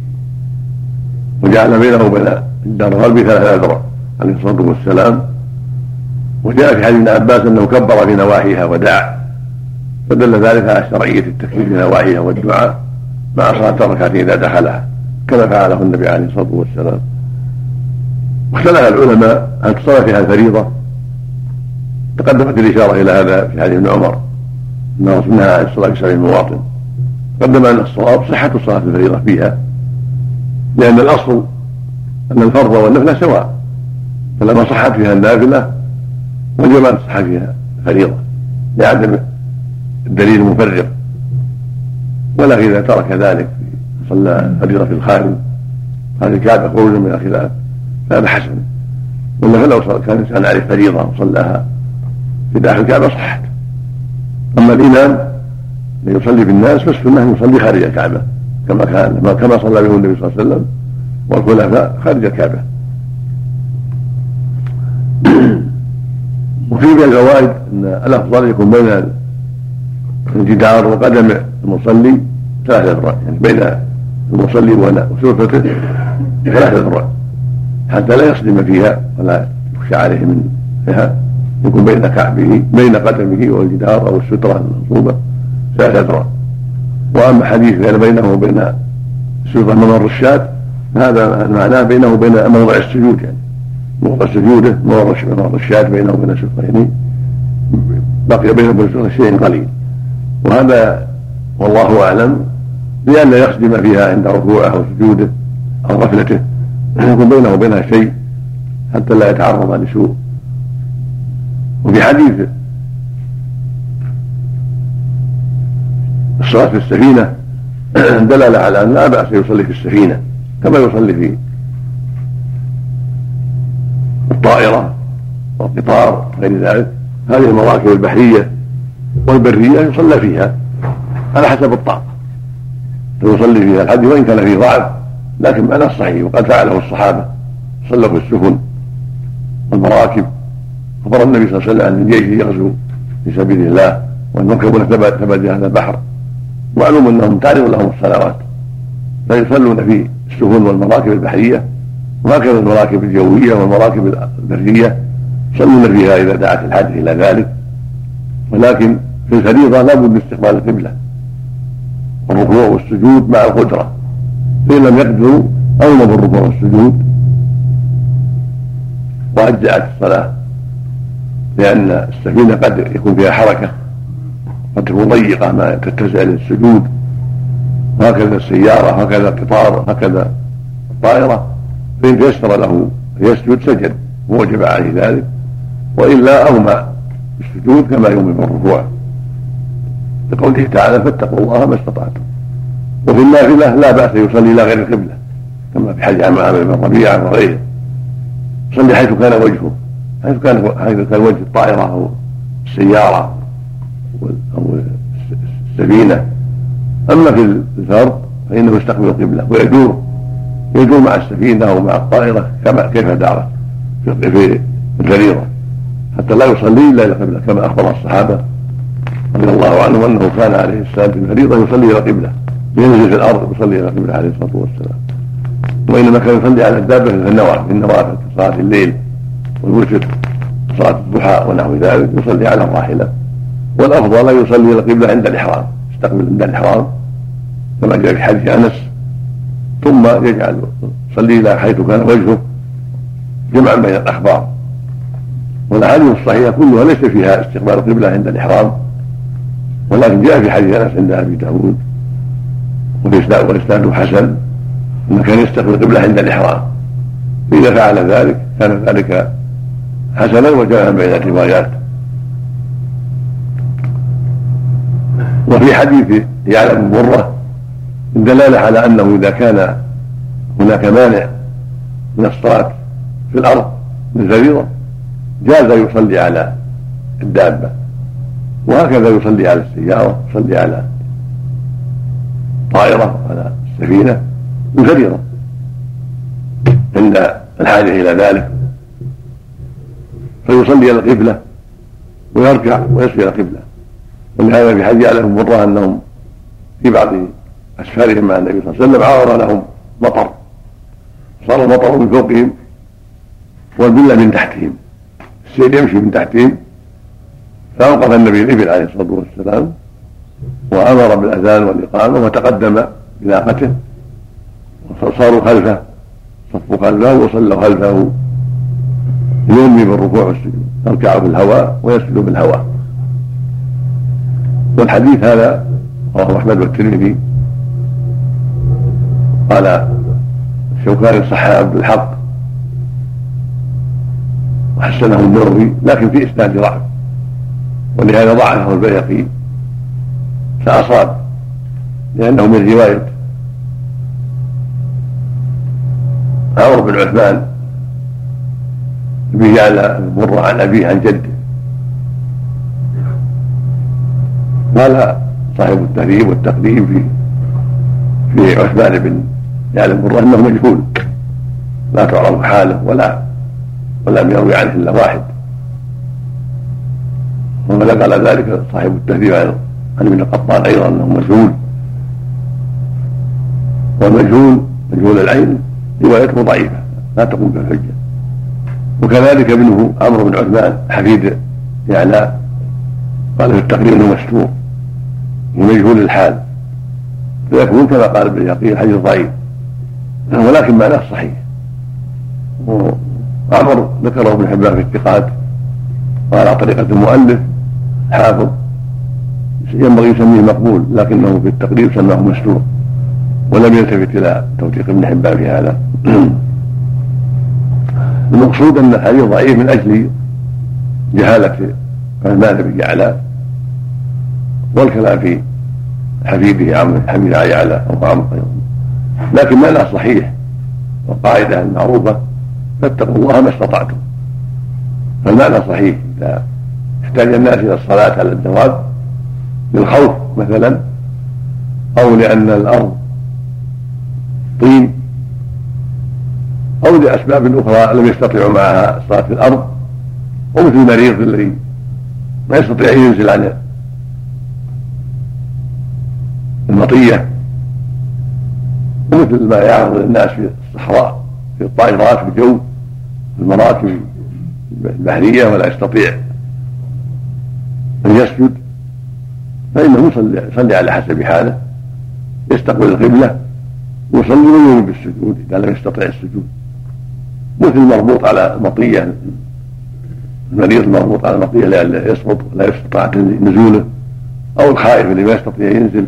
B: وجعل بينه وبين الدار الغربي ثلاثة أذرع عليه الصلاة والسلام. وجاء في حديث ابن عباس أنه كبر في نواحيها ودعا. فدل ذلك على شرعية التكبير في نواحيها والدعاء مع صلاة الركعتين إذا دخلها كما فعله النبي عليه الصلاة والسلام. واختلف العلماء هل تصلى فيها الفريضة. تقدمت الإشارة إلى هذا في حديث ابن عمر. أن الرسول نهى الصلاة في سبع مواطن. قدم أن الصواب صحة الصلاة الفريضة فيها. لأن الأصل أن الفرض والنفلة سواء. فلما صحت فيها النافلة وجب أن تصح فيها الفريضة. لعدم الدليل المفرق. ولكن إذا ترك ذلك صلى الفريضة في الخارج. هذه الكعبة خروجا من الخلاف. فهذا حسن ولا فلو كان الإنسان يعرف فريضة وصلاها في داخل الكعبة صحت. أما الإمام ليصلي بالناس فالسنة يصلي خارج الكعبة. كما كان كما صلى به النبي صلى الله عليه وسلم والخلفاء خارج الكعبة. وفي من الفوائد أن الأفضل يكون بين الجدار وقدم المصلي ثلاثة ذراع. يعني بين المصلي وسلفته ثلاثة ذراع. حتى لا يصدم فيها ولا يخشى عليه من فيها. يكون بين كعبه بين قدمه والجدار أو السترة المنصوبة ذراع وأما حديث بين بينه وبين الستره ممر الشاة فهذا معناه بينه وبين موضع السجود يعني. موضع سجوده موضع الشاة بينه وبين السترين بقي بينه وبين شيء قليل. وهذا والله أعلم لئلا يخدم فيها عند ركوعه أو سجوده أو غفلته. يكون بينه وبينها شيء حتى لا يتعرض لسوء. وفي حديث الصلاة في السفينة دلالة على أن لا بأس يصلي في السفينة كما يصلي في الطائرة والقطار وغير ذلك. هذه المراكب البحرية والبرية يصلى فيها على حسب الطاقة. فيصلي فيها الحديث وإن كان فيه ضعف لكن معنى الصحيح وقد فعله الصحابة. صلوا في السفن والمراكب. أخبر النبي صلى الله عليه وسلم أن الجيش يغزو في سبيل الله والمركبون ثبت هذا البحر. معلوم أنهم تعرض لهم الصلوات فيصلون في السفن والمراكب البحرية. وهكذا المراكب الجوية والمراكب البرية يصلون فيها إذا دعت الحاجة إلى ذلك. ولكن في الفريضة لا بد من استقبال القبلة والركوع والسجود مع القدرة. فإن لم يقدروا أولى بالركوع والسجود وأجزأت الصلاة لأن السفينة قد يكون فيها حركة قد تكون ضيقة ما تتسع للسجود وهكذا السيارة وهكذا القطار وهكذا الطائرة. فإن تيسر له يسجد سجد. ووجب عليه ذلك. وإلا أومى بالسجود كما يومي بالركوع لقوله تعالى فاتقوا الله ما استطعتم. وفي النافلة لا بأس يصلي إلى غير القبلة كما في حديث عمرو بن ربيعة وغيره يصلي حيث كان وجهه حيث كان حيث كان وجه الطائرة أو السيارة أو السفينة. أما في الفرض فإنه يستقبل القبلة ويدور يدور مع السفينة أو مع الطائرة كما كيف دارت في الفريضة حتى لا يصلي إلا إلى القبلة كما أخبر الصحابة رضي الله عنهم أنه كان عليه السلام في الفريضة يصلي إلى القبلة. ينزل في الأرض يصلي إلى القبلة عليه الصلاة والسلام. وإنما كان يصلي على الدابة في النوافل في النوافل في صلاة الليل والوتر صلاة الضحى ونحو ذلك يصلي على الراحلة. والأفضل أن يصلي إلى القبلة عند الإحرام يستقبل عند الإحرام كما جاء في حديث أنس. ثم يجعل يصلي إلى حيث كان وجهه جمعا بين الأخبار. والأحاديث الصحيحة كلها ليس فيها استقبال القبلة عند الإحرام ولكن جاء في حديث أنس عند أبي داود. والإسناد حسن أنه كان يستقبل القبلة عند الإحرام. فإذا فعل ذلك كان ذلك حسنا وجمعا بين الروايات. وفي حديث يعلم مرة الدلالة على أنه إذا كان هناك مانع من الصلاة في الأرض بالفريضة جاز يصلي على الدابة. وهكذا يصلي على السيارة يصلي على طائرة على السفينة بالفريضة عند الحاجة إلى ذلك فيصلي إلى القبلة ويركع ويسجد القبلة. ولهذا في حديث يعلم مرة أنهم في بعض أسفارهم مع النبي صلى الله عليه وسلم عار لهم مطر. صار المطر من فوقهم والبلة من تحتهم. السيل يمشي من تحتهم. فأوقف النبي الإبل عليه الصلاة والسلام وأمر بالأذان والإقامة وتقدم بناقته. وصاروا خلفه صفوا خلفه وصلوا خلفه. ينمي بالركوع والسجود يركع في الهواء ويسجد بالهواء. والحديث هذا رواه أحمد والترمذي. قال الشوكاني صح عبد الحق. وحسنه النووي لكن في إسناد ضعف. ولهذا ضعفه البيهقي. فأصاب لأنه من رواية عمرو بن عثمان به مر عن أبيه عن جده. قال صاحب التهذيب والتقديم في في عثمان بن يعلم مره أنه مجهول لا تعرف حاله ولا ولم يروي عنه إلا واحد. ونقل ذلك صاحب التهذيب عن ابن القطان أيضا أنه مجهول. والمجهول مجهول العين روايته ضعيفة لا تقوم بالحجه وكذلك ابنه عمرو بن عثمان حفيد يعلى قال في التقرير إنه مستور ومجهول الحال. فيكون كما قال ابن اليقين حديث ضعيف. ولكن معناه صحيح. وعمر ذكره ابن حبان في الثقات وعلى طريقة المؤلف حافظ ينبغي يسميه مقبول لكنه في التقرير سماه مستور ولم يلتفت إلى توثيق ابن حبان في هذا. المقصود أن الحديث ضعيف من أجل جهالة عثمان بن يعلى والكلام في حفيده عمرو حفيد يعلى أو عمرو لكن معناه صحيح والقاعدة المعروفة فاتقوا الله ما استطعتم. فالمعنى صحيح إذا احتاج الناس إلى الصلاة على الدواب للخوف مثلا أو لأن الأرض طين أو لأسباب أخرى لم يستطيعوا معها الصلاه في الأرض ومثل المريض الذي ما يستطيع أن ينزل عن المطية ومثل ما يعرض للناس في الصحراء في الطائرات في الجو في المراكب البحرية ولا يستطيع أن يسجد. فإنه يصلي يصلي على حسب حاله. يستقبل القبلة ويصلي ويؤمن بالسجود إذا لم يستطع السجود. مثل المربوط على مطيه المريض المربوط على مطيه لا يسقط لا يستطيع نزوله. أو الخائف اللي ما يستطيع ينزل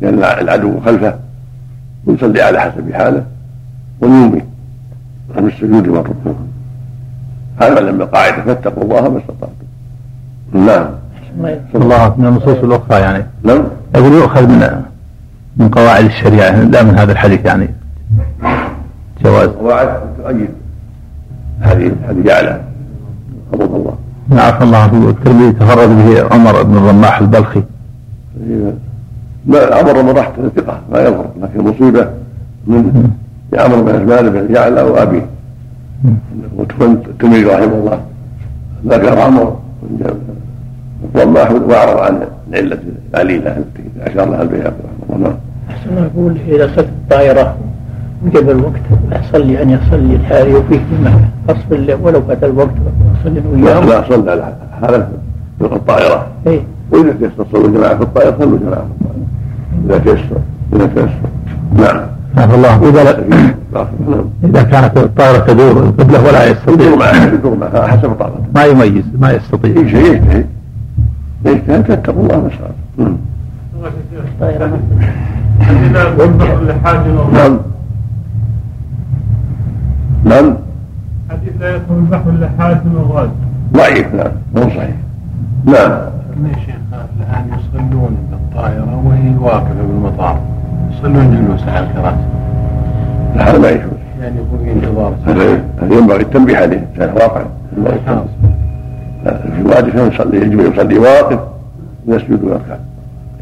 B: لأن العدو خلفه. ويصلي على حسب حاله ويومي عن السجود والركوع. هذا لما قاعدة فاتقوا الله ما استطعتم. نعم.
A: الله من النصوص الأخرى يعني.
B: نعم.
A: يقول يؤخذ من من قواعد الشريعة لا من هذا الحديث يعني. جواز.
B: قواعد تؤيد هذه هذه جعلها رضي الله.
A: عفى الله عنه. الترمذي تفرد به عمر بن الرماح البلخي.
B: ما عمر بن رحت ثقة ما يظهر لكن مصيبة من عمرو بن عثمان بن يعلى وابيه الترمذي رحمه الله. ذكر عمر. الرماح واعرض عن العله العليله التي اشار لها البيهقي رحمه الله
I: أحسن أقول إذا صرت الطائرة قبل الوقت أحسن لي أن يصلي الحاري وفيه جماعة أصبر ولو فات الوقت أصلي
B: لا
I: وياهم
B: لا صلى على هذا في الطائرة.
I: إيه.
B: وإذا تيسر صلوا جماعة في الطائرة صلوا جماعة في الطائرة. إذا تيسر إذا تيسر. نعم.
A: عفى الله. إذا
B: نعم
A: اذا كانت الطائرة تدور القبله ولا
B: يدور
A: يستطيع
B: معها يدور معها حسب طاقته.
A: ما يميز ما يستطيع.
B: اي شيء يجتهد يجتهد فاتقوا الله ما شاء نعم نعم
D: حديث لا يدخل البحر إلا حاج أو غاز
B: ضعيف نعم مو صحيح نعم
J: شيخ الآن يصلون بالطائرة وهي واقفة بالمطار يصلون جلوس على الكراسي
B: هذا ما يجوز
J: يعني يكون في انتظار
B: هذا ينبغي التنبيه عليه كان واقع في وادي يصلي يجب أن يصلي واقف ويسجد ويركع.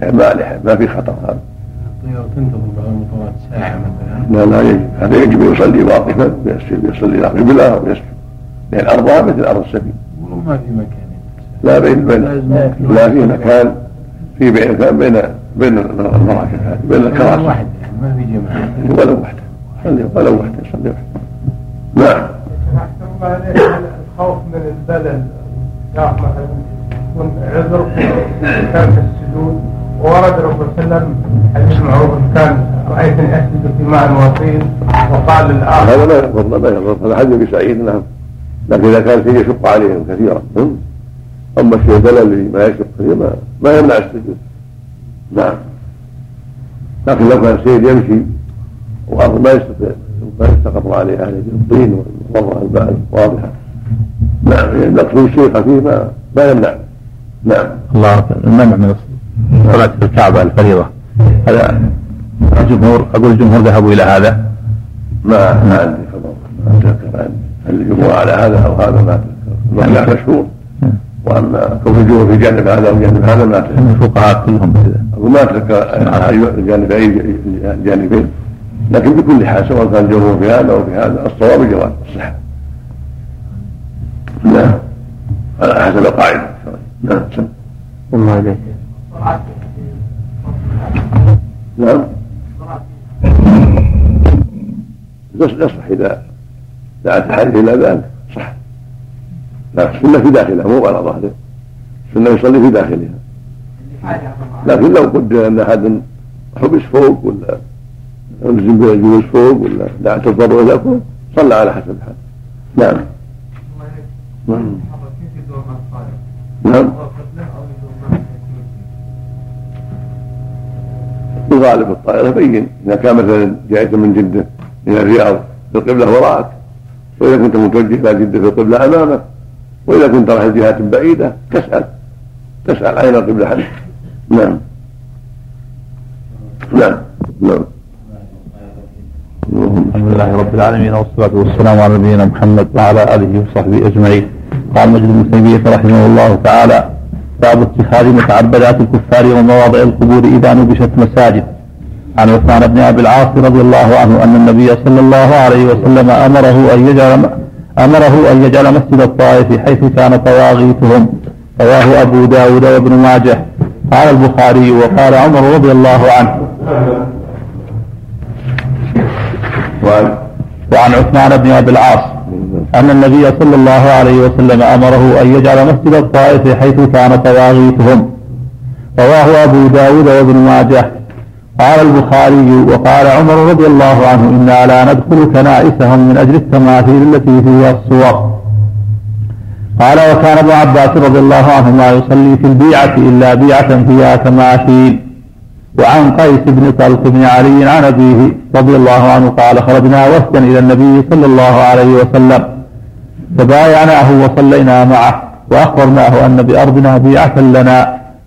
B: يعني ما ما في خطر هذا.
J: الطيور تنتظر المطورات ساعة مثلا.
B: لا لا يجب هذا يجب أن يصلي واقفا ويسجد يصلي إلى قبله ويسجد. لأن ارضها مثل أرض السبيل.
J: وما في مكان.
B: لا بين بين لا في مكان في بين بين بين المراكب هذه بين الكراسي.
J: واحد يعني ما في جماعة.
B: ولو وحده صلي ولو وحده يصلي وحده نعم
F: الخوف من البلل يا مثلا يكون عذر كان في السجود. وورد الرسول صلى الله عليه وسلم حديث معروف كان رايتني اسجد في ماء وطين وقال للاخر
B: هذا لا يضر لا يضر هذا حديث ابي سعيد نعم. لكن إذا كان شيء يشق عليهم كثيرا أما الشيء اللي ما يشق كثيرا ما, ما يمنع السجود. نعم. لكن لو كان السيد يمشي وارض ما يستطيع ما يستقر عليه أهل الطين والمرة البعد واضحة. نعم يعني المقصود الشيء خفيف ما, ما يمنع. نعم.
A: الله أكبر. المنع من صلاة في الكعبة الفريضة. هذا الجمهور أقول الجمهور ذهبوا إلى هذا.
B: ما ما عندي خبر. ما أتذكر عندي. هل الجمهور على هذا أو هذا؟ ما أتذكر. الخلاف مشهور. وأما كون الجمهور في جانب هذا أو جانب هذا؟ ما أتذكر.
A: الفقهاء كلهم كذا.
B: ما أتذكر. جانب اي جانبين. لكن بكل حال سواء كان الجمهور في هذا أو في هذا الصواب الجواز الصحه نعم على حسب القاعدة. نعم.
G: الله عليك.
B: نعم. يصح اذا دعت الحديث إلى ذلك صح. لا السنة في داخلها مو على ظهره السنة يصلي في داخلها. لكن لو قدر ان أحد حبس فوق ولا الزم بالجلوس فوق ولا لا تضطر إلى فوق صلى على حسب الحال. نعم. نعم. نعم يغالب الطائرة بين إذا كان مثلا جاءت من جدة إلى الرياض القبلة وراءك وإذا كنت متوجه إلى جدة في القبلة أمامك وإذا كنت رايح جهات بعيدة تسأل تسأل أين القبلة حدث نعم. نعم. نعم.
A: الحمد لله رب العالمين والصلاة والسلام على نبينا محمد وعلى آله وصحبه أجمعين. قال مجد بن تيمية رحمه الله تعالى باب اتخاذ متعبدات الكفار ومواضع القبور إذا نبشت مساجد. عن عثمان بن أبي العاص رضي الله عنه أن النبي صلى الله عليه وسلم أمره أن يجعل أمره أن يجعل مسجد الطائف حيث كان طواغيتهم رواه أبو داود وابن ماجه. قال البخاري وقال عمر رضي الله عنه. وعن عثمان بن أبي العاص. أن النبي صلى الله عليه وسلم أمره أن يجعل مسجد الطائف حيث كان طواغيتهم رواه أبو داود وابن ماجه. قال البخاري وقال عمر رضي الله عنه إنا لا ندخل كنائسهم من أجل التماثيل التي فيها الصور. قال وكان ابن عباس رضي الله عنهما يصلي في البيعة إلا بيعة فيها تماثيل. وعن قيس بن طلق بن علي عن أبيه رضي الله عنه قال خرجنا وفدا إلى النبي صلى الله عليه وسلم فبايعناه وصلينا معه وأخبرناه أن بأرضنا بيعة لنا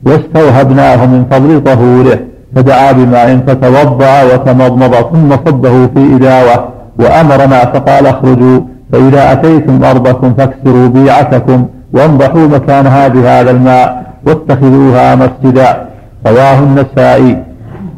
A: واستوهبناه من فضل طهوره فدعا بماء فتوضأ وتمضمض ثم صبه في إداوة وأمرنا فقال اخرجوا فإذا أتيتم أرضكم فاكسروا بيعتكم وانضحوا مكانها بهذا الماء واتخذوها مسجدا رواه النسائي.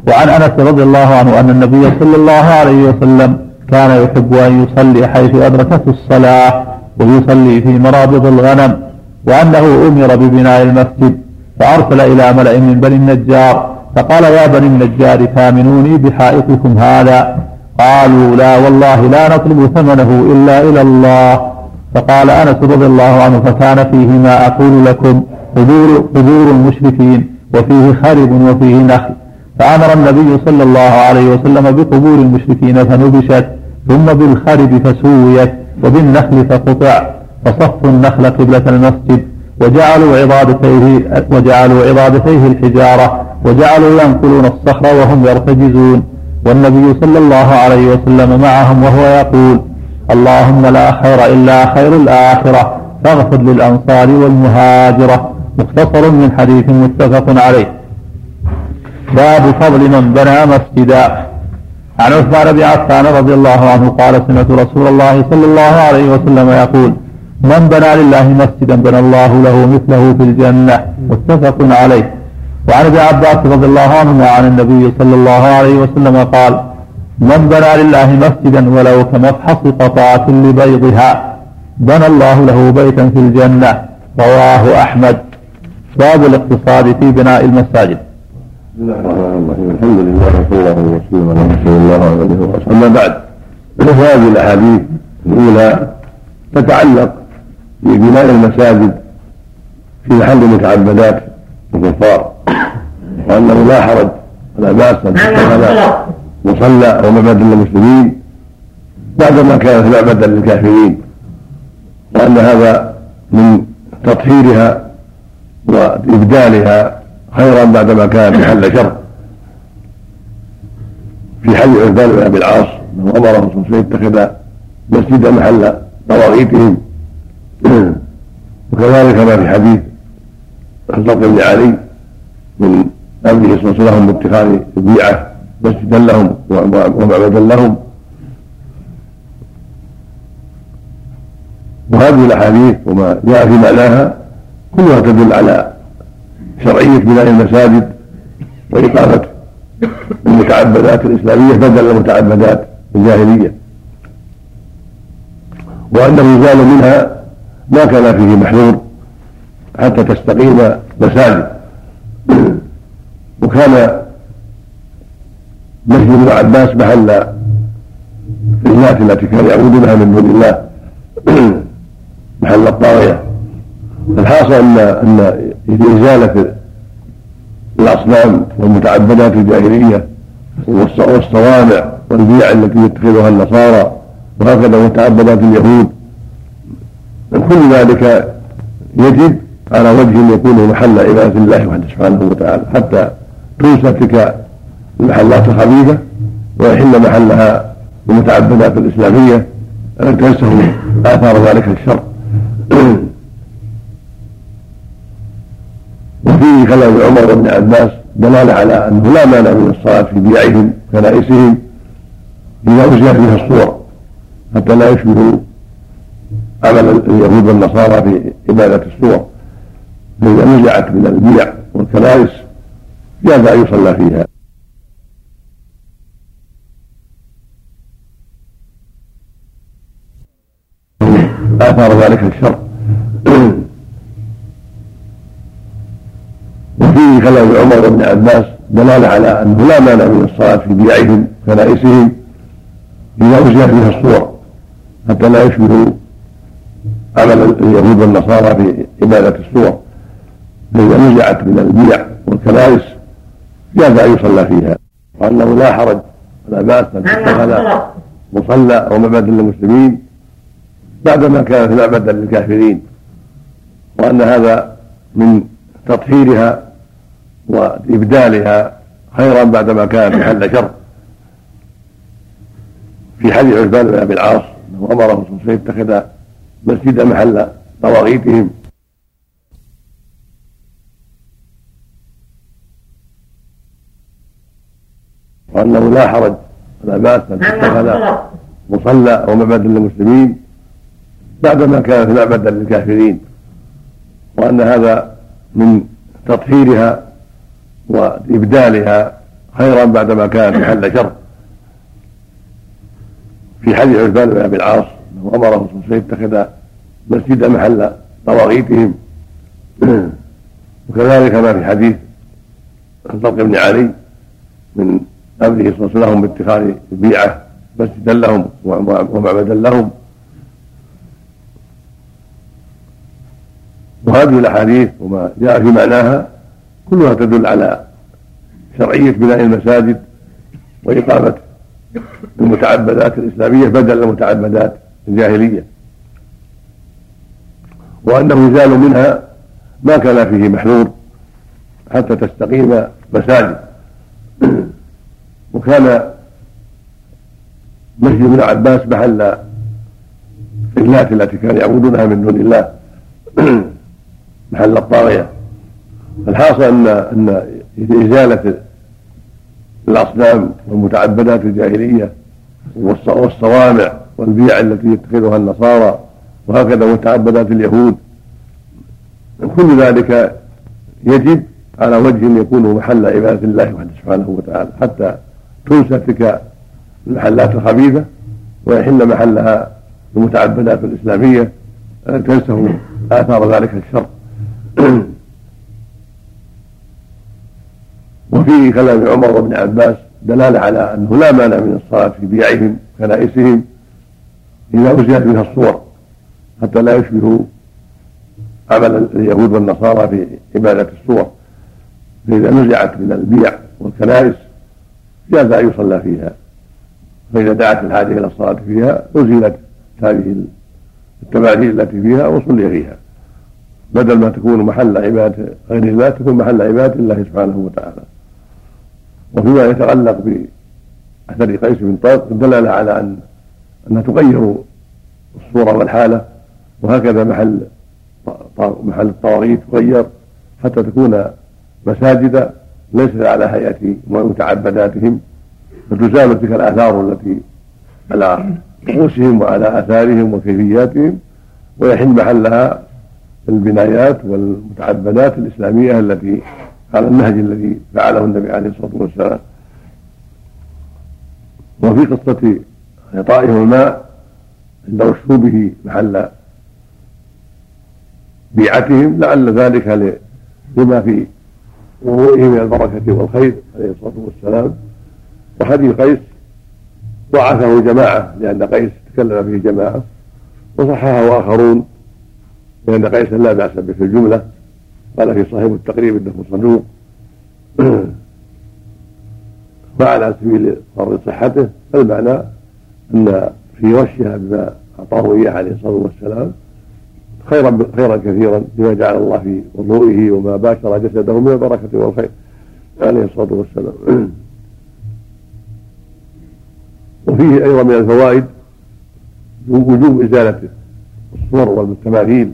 A: وعن أنس رضي الله عنه أن النبي صلى الله عليه وسلم كان يحب أن يصلي حيث أدركته الصلاة ويصلي في مرابض الغنم وأنه أمر ببناء المسجد فأرسل إلى ملأ من بني النجار فقال يا بني النجار ثامنوني بحائطكم هذا. قالوا لا والله لا نطلب ثمنه إلا إلى الله. فقال أنس رضي الله عنه فكان فيه ما أقول لكم قبور المشركين. وفيه خرب وفيه نخل. فأمر النبي صلى الله عليه وسلم بقبور المشركين فنبشت ثم بالخرب فسويت وبالنخل فقطع. فصفوا النخل قبلة المسجد وجعلوا عضادتيه وجعلوا عضادتيه الحجارة وجعلوا ينقلون الصخر وهم يرتجزون. والنبي صلى الله عليه وسلم معهم وهو يقول اللهم لا خير إلا خير الآخرة فاغفر للأنصار والمهاجرة. مختصر من حديث متفق عليه. باب فضل من بنى مسجدا. عن عثمان بن عفان رضي الله عنه قال سمعت رسول الله صلى الله عليه وسلم يقول من بنى لله مسجدا بنى الله له مثله في الجنة. متفق عليه. وعن ابن عباس رضي الله عنهما عن النبي صلى الله عليه وسلم قال من بنى لله مسجدا ولو كمفحص قطعة لبيضها بنى الله له بيتا في الجنة. رواه أحمد. باب الاقتصاد في بناء المساجد.
B: بسم الله الرحمن الرحيم الحمد لله وصلى الله وسلم على رسول الله وعلى اله وصحبه أما بعد فهذه الأحاديث الأولى تتعلق ببناء المساجد في محل متعبدات الكفار وأنه لا حرج ولا بأس أن تتخذ مصلى أو معبد للمسلمين بعدما كانت معبدا للكافرين وان هذا من تطهيرها وإبدالها خيرا بعدما كانت محل شر. في حديث عثمان بن ابي العاص امره الرسول صلى يتخذ مسجدا محل طواغيتهم. وكذلك ما في حديث الفضل بن علي من أمره صلى الله عليه وسلم باتخاذ البيعة مسجدا لهم ومعبدا لهم. وهذه الأحاديث وما جاء في معناها كلها تدل على شرعية بناء المساجد وإقامة المتعبدات الإسلامية بدل المتعبدات الجاهلية. وأنه يزال منها ما كان فيه محذور حتى تستقيم مساجد. وكان مسجد ابن عباس محل الناس التي كانوا يعبدونها من دون الله محل الطاغية. الحاصل أن أن إزالة الأصنام والمتعبدات الجاهلية والصوامع والبيع التي يتخذها النصارى وهكذا متعبدات اليهود كل ذلك يجب على وجه يكون محل عبادة الله وحده سبحانه وتعالى حتى تنسى تلك المحلات الخبيثة ويحل محلها المتعبدات الإسلامية التي تنسه آثار ذلك الشر. وفيه كلام عمر بن عباس دلالة على أنه لا مانع من الصلاة في بيعهم كنائسهم إذا أزيل فيها الصور حتى لا يشبه عمل اليهود والنصارى في عبادة الصور. فإذا نزعت من البيع والكنائس جاز أن يصلى فيها. آثار ذلك الشر. وفيه كلام عمر بن عباس دلالة على أنه لا مانع من الصلاة في بيعهم كنائسهم إذا أزيل فيها الصور حتى لا يشبه عمل اليهود والنصارى في عبادة الصور. فإذا نزعت من البيع والكنائس جاز أن يصلى فيها. وأنه لا حرج ولا بأس أن تتخذ مصلى أو معبدا للمسلمين بعدما كانت معبدا للكافرين وأن هذا من تطهيرها وإبدالها خيرا بعدما كانت محل شر. في حديث عثمان بن أبي العاص أنه أمره صلى يتخذ مسجدا محل طواغيتهم وأنه لا حرج ولا بأس أن تتخذ مصلى أو للمسلمين بعدما كانت معبدا للكافرين وأن هذا من تطهيرها وإبدالها خيرا بعدما كانت محل شر. في حديث عثمان بن أبي العاص أنه أمره صلى يتخذ مسجدا محل طواغيتهم. وكذلك ما في حديث الفضل بن علي من أمره صلى الله عليه وسلم باتخاذ البيعة مسجدا لهم ومعبدا لهم. وهذه الأحاديث وما جاء في معناها كلها تدل على شرعية بناء المساجد وإقامة المتعبدات الإسلامية بدل المتعبدات الجاهلية. وأنه يزال منها ما كان فيه محذور حتى تستقيم مساجد. وكان مسجد ابن عباس محل اللات التي كانوا يعبدونها من دون الله. محل الطاغية. الحاصل أن أن إزالة الأصنام والمتعبدات الجاهلية والصوامع والبيع التي يتخذها النصارى وهكذا متعبدات اليهود كل ذلك يجب على وجه يكون محل عبادة الله وحده سبحانه وتعالى حتى تنسى تلك المحلات الخبيثة ويحل محلها المتعبدات الإسلامية تنسه آثار ذلك الشر. وفي كلام عمر وابن عباس دلالة على أنه لا مانع من الصلاة في بيعهم كنائسهم إذا أزيلت منها الصور حتى لا يشبه عمل اليهود والنصارى في عبادة الصور. فإذا نزعت من البيع والكنائس جاز أن يصلى فيها. فإذا دعت الحاجة إلى الصلاة فيها أزيلت هذه التماثيل التي فيها وصلي فيها. بدل ما تكون محل عبادة غير الله تكون محل عبادة الله سبحانه وتعالى. وفيما يتعلق بأثر قيس بن طارق دلالة على أن أنها تغير الصورة والحالة وهكذا محل محل الطواغيت تغير حتى تكون مساجد ليست على هيئة متعبداتهم فتزال تلك الآثار التي على رؤوسهم وعلى آثارهم وكيفياتهم ويحل محلها البنايات والمتعبدات الإسلامية التي على النهج الذي فعله النبي عليه الصلاة والسلام. وفي قصة إعطائهم الماء عند رشوبه محل بيعتهم لعل ذلك لما في وضوئه من البركة والخير عليه الصلاة والسلام. وحديث قيس ضعفه جماعة لأن قيس تكلم به جماعة وصححه آخرون لأن قيسا لا بأس به في الجملة. قال في صاحب التقريب إنه صدوق فعلى سبيل فرض صحته المعنى أن في وشها بما أعطاه إياه عليه الصلاة والسلام خيرا خيرا كثيرا بما جعل الله في وضوئه وما باشر جسده من البركة والخير عليه الصلاة والسلام. وفيه أيضا من الفوائد وجوب ازاله الصور والتماثيل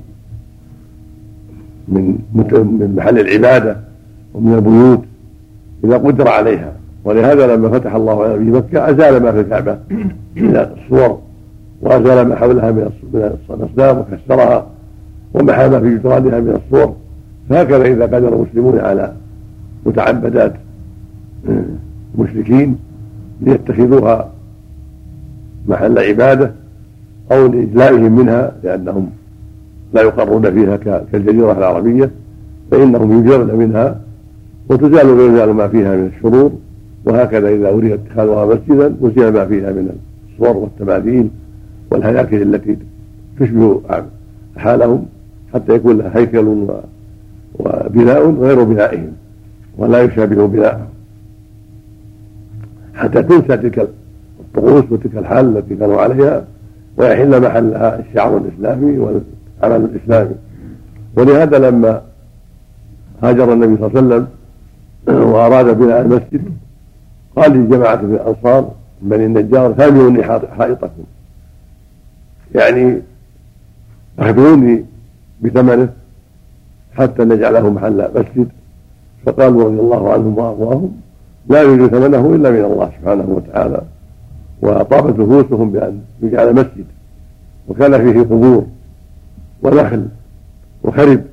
B: من من محل العبادة ومن البيوت اذا قدر عليها. ولهذا لما فتح الله على مكه أزال ما في الكعبة من الصور وأزال ما حولها من الأصنام وكسرها ومحى ما في جدرانها من الصور. فهكذا إذا قدر المسلمون على متعبدات مشركين ليتخذوها محل عبادة أو لإجلائهم منها لأنهم لا يقرون فيها كالجزيرة العربية فإنهم يجرن منها وتزال ويزال ما فيها من الشرور وهكذا إذا أريد اتخاذها مسجدا أزيل ما فيها من الصور والتماثيل والهياكل التي تشبه حالهم حتى يكون لها هيكل وبناء غير بنائهم ولا يشابه بناءهم حتى تنسى تلك الطقوس وتلك الحال التي كانوا عليها ويحل محلها الشعر الإسلامي العمل الإسلامي ولهذا لما هاجر النبي صلى الله عليه وسلم وأراد بناء المسجد قال لجماعة من الأنصار بني النجار ثامروني حائطكم. يعني أخبروني بثمنه حتى نجعله محل مسجد. فقالوا رضي الله عنهم وأرضاهم لا يريد ثمنه إلا من الله سبحانه وتعالى وطابت نفوسهم بأن يجعل مسجد وكان فيه قبور. ونخل وخرب.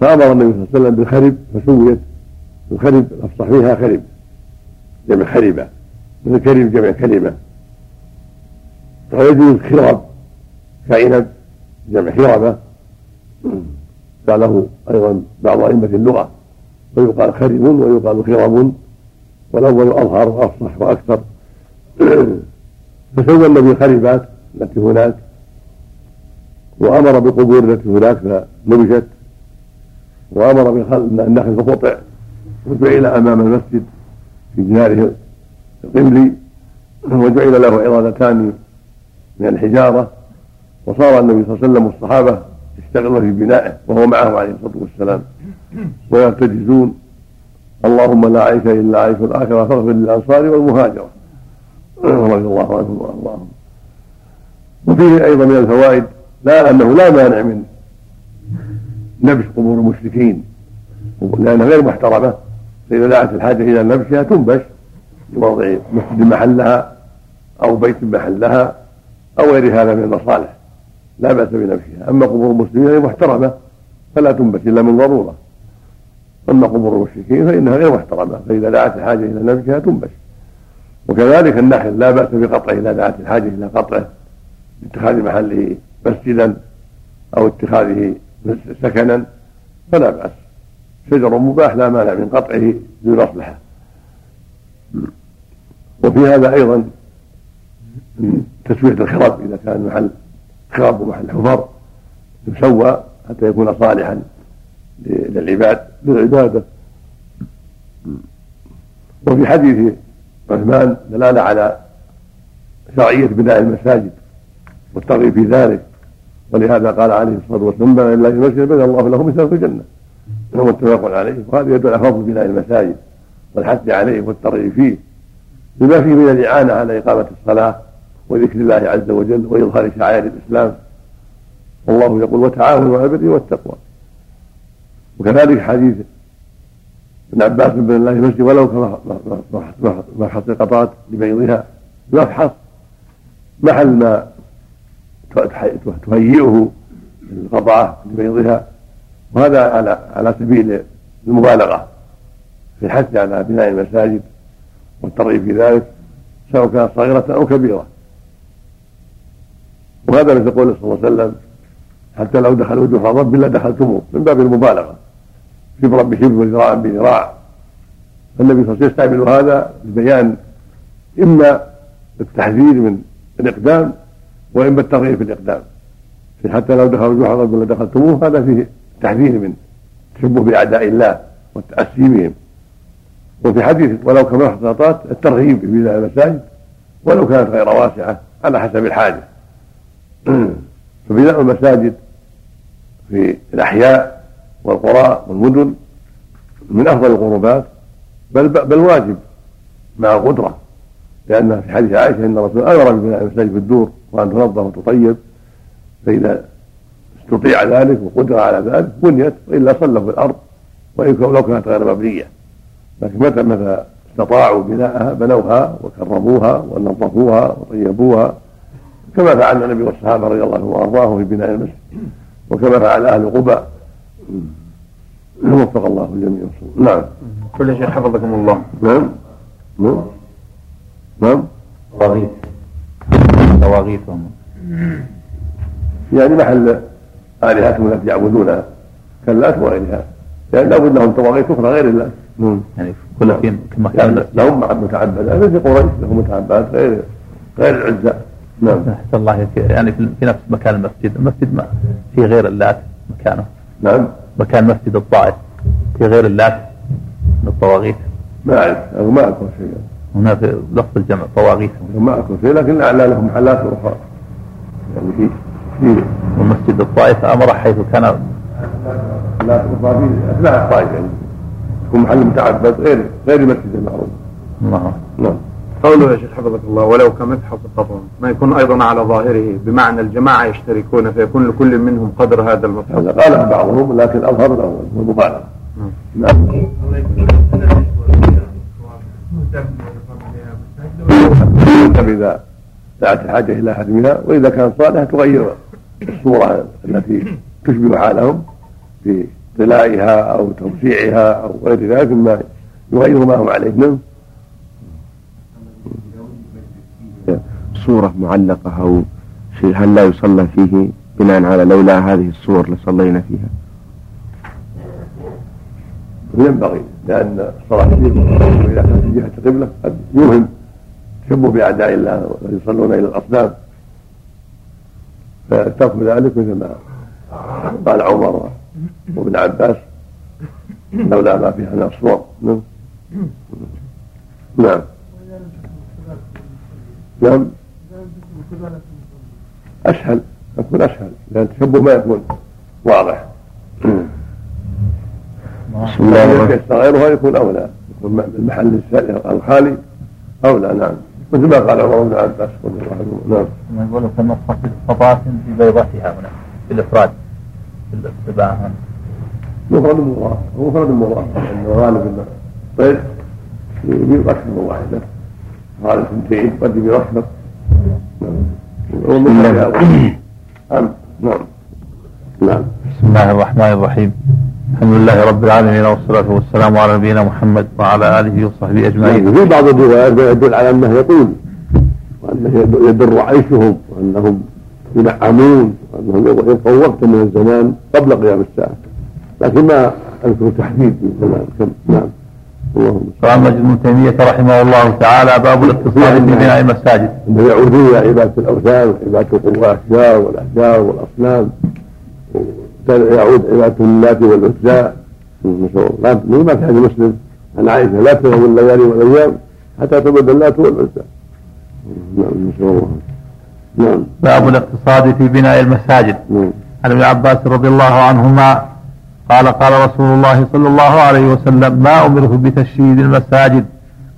B: فأمر النبي صلى الله عليه وسلم بالخرب فسويت الخرب الافصح فيها خرب جمع خربة مثل كريم جمع كلمة. ويجوز خرب كعنب جمع خربه قاله أيضا بعض أئمة اللغة ويقال خرب ويقال خرب والأول أظهر وأفصح وأكثر. فسوى النبي الخربات التي هناك. وأمر بالقبور التي هناك فنبشت. وأمر بالنخل فقطع وجعل أمام المسجد في جناره القملي وجعل له عرادتان من الحجارة. وصار النبي صلى الله عليه وسلم والصحابة يشتغلون في بنائه وهو معه عليه الصلاة والسلام. ويرتجزون. اللهم لا عيش إلا عيش الآخرة فاغفر للأنصار والمهاجرة. رضي الله عنهم وأرضاهم. وفيه أيضا من الفوائد لا أنه لا مانع من نبش قبور المشركين. لانها غير محترمة. فإذا دعت الحاجة إلى نبشها تنبش في موضع مسجد محلها أو بيت محلها أو غير هذا من المصالح. لا بأس بنبشها أما قبور المسلمين هي محترمة فلا تنبش إلا من ضرورة. أما قبور المشركين فإنها غير محترمة. فإذا دعت الحاجة إلى نبشها تنبش. وكذلك النخل لا بأس بقطعه. إذا دعت الحاجة إلى قطعه اتخاذ محله مسجدا أو اتخاذه سكنا فلا بأس. شجر مباح لا مانع من قطعه للمصلحة وفي هذا أيضا تسوية الخرب إذا كان محل خرب ومحل حفر يسوى حتى يكون صالحا للعباد للعبادة. وفي حديث عثمان دلالة على شرعية بناء المساجد. والترغيب في ذلك. ولهذا قال عليه الصلاة والسلام بنى لله المسجد بنى الله له مثله في الجنة. وهو متفق عليه وهذا يدل على فضل بناء المساجد والحث عليه والترغيب فيه. بما فيه من الإعانة على إقامة الصلاة وذكر الله عز وجل وإظهار شعائر الإسلام والله يقول وتعاونوا على البر والتقوى. وكذلك حديث ابن عباس بن الله المسجد ولو كمبحث القطات لبيضها يفحص محل ما تهيئه القطعة لبيضها وهذا على على سبيل المبالغة في الحث على بناء المساجد والترغيب في ذلك سواء كانت صغيرة أو كبيرة. وهذا مثل قوله صلى الله عليه وسلم حتى لو دخلوا جحر رب لا دخلتموه. من باب المبالغة. شبرا بشبر وذراعا بذراع. فالنبي صلى الله عليه وسلم يستعمل هذا لبيان إما التحذير من الإقدام وإما الترغيب في الإقدام. حتى لو دخلوا جحر رب لا دخلتموه هذا فيه تحذير من تشبه بأعداء الله والتأسي بهم وفي حديث ولو كما احتاطات الترغيب في بناء المساجد ولو كانت غير واسعة على حسب الحاجة. فبناء المساجد في الأحياء والقرى والمدن من أفضل القربات بل بل واجب مع القدرة. لأن في حديث عائشة أن الرسول أمر ببناء المساجد في الدور وأن تنظف وتطيب فإذا استطيع ذلك وقدر على ذلك بنيت وإلا صلوا في الأرض وإن لو كانت غير مبنية. لكن متى متى استطاعوا بناءها بنوها وكرموها ونظفوها وطيبوها؟ كما فعل النبي والصحابة رضي الله عنهم وأرضاهم في بناء المسجد وكما فعل أهل قباء. وفق الله الجميع نعم.
H: كل شيء حفظكم الله.
B: نعم. نعم. نعم؟
G: طواغيت. طواغيت
B: يعني محل آلهتهم التي يعبدونها كاللات وغيرها. لأن لابد لهم طواغيت أخرى غير الله.
A: نعم. يعني كل في مكان
B: يعني لهم متعبدات. في قريش لهم متعبدات غير غير العزة.
A: نعم. أحسن الله يعني في نفس مكان المسجد. المسجد ما في غير اللات مكانه.
B: نعم.
A: مكان مسجد الطائف. في غير اللات من الطواغيت.
B: ما أعرف. أو ما أذكر شيئا.
A: هنا في لفظ الجمع طواغيت.
B: ما أذكر شيء لكن أعلى لهم محلات أخرى. يعني في
A: في ومسجد الطائف أمر حيث كان
B: لا أخرى في أثناء الطائف يعني يكون محل متعبد غير غير المسجد المعروف.
A: نعم.
B: نعم.
H: قوله يا شيخ حفظك الله ولو كمتحف القطن ما يكون أيضا على ظاهره بمعنى الجماعة يشتركون فيكون لكل منهم قدر هذا المتحف
B: هذا قاله بعضهم لكن الأظهر الأول والمبالغه نعم. إذا دعت الحاجة إلى حجمها وإذا كانت صالحة تغير الصورة التي تشبه حالهم في ظلائها أو توسيعها أو غير ذلك مما يغير ما هم عليه. نعم.
G: صورة معلقة أو شيء هل لا يصلى فيه بناء على لولا هذه الصور لصلينا فيها؟
B: ينبغي لأن الصلاة إذا كانت في جهة القبلة قد يوهم تشبه بأعداء الله ويصلون إلى الأصنام. فترك ذلك مثل ما قال عمر وابن عباس لولا ما فيها من الصور نعم. نعم. نعم. أسهل يكون أسهل لأن التشبه ما يكون واضح. بسم الله غيرها يكون أولى يكون المحل الخالي أولى نعم. مثل ما قال عمر بن عباس رضي الله عنه
A: نعم. يقول كالنصف فطاسم في بيضتها هنا في الإفراد في الاتباع
B: مفرد مضاف مفرد مضاف لأنه غالب طيب. يجيب أكثر من واحدة هذا اثنتين قد يجيب أكثر نعم. نعم. نعم.
A: بسم الله الرحمن الرحيم. الحمد لله رب العالمين والصلاة والسلام على نبينا محمد وعلى آله وصحبه أجمعين.
B: في بعض الروايات ما يدل على أنه يطول وأنه يدر عيشهم وأنهم ينعمون وأنهم يبقوا وقتا من الزمان قبل قيام الساعة. لكن ما أذكر تحديد من زمان. كم؟ نعم.
A: اللهم قال مجد ابن تيمية رحمه الله تعالى باب الاقتصاد في بناء المساجد.
B: إنه يعودون إلى عبادة الأوثان وعبادة الأشجار والأحجار والاصنام يعود عبادة اللات والعزى ما كان مسلم عن عائشة لا تذهب الليالي والايام حتى تبدل اللات والعزى. نعم نسأل الله.
A: نعم. باب الاقتصاد في بناء المساجد. نعم. عن ابن عباس رضي الله عنهما قال قال رسول الله صلى الله عليه وسلم ما أمره بتشييد المساجد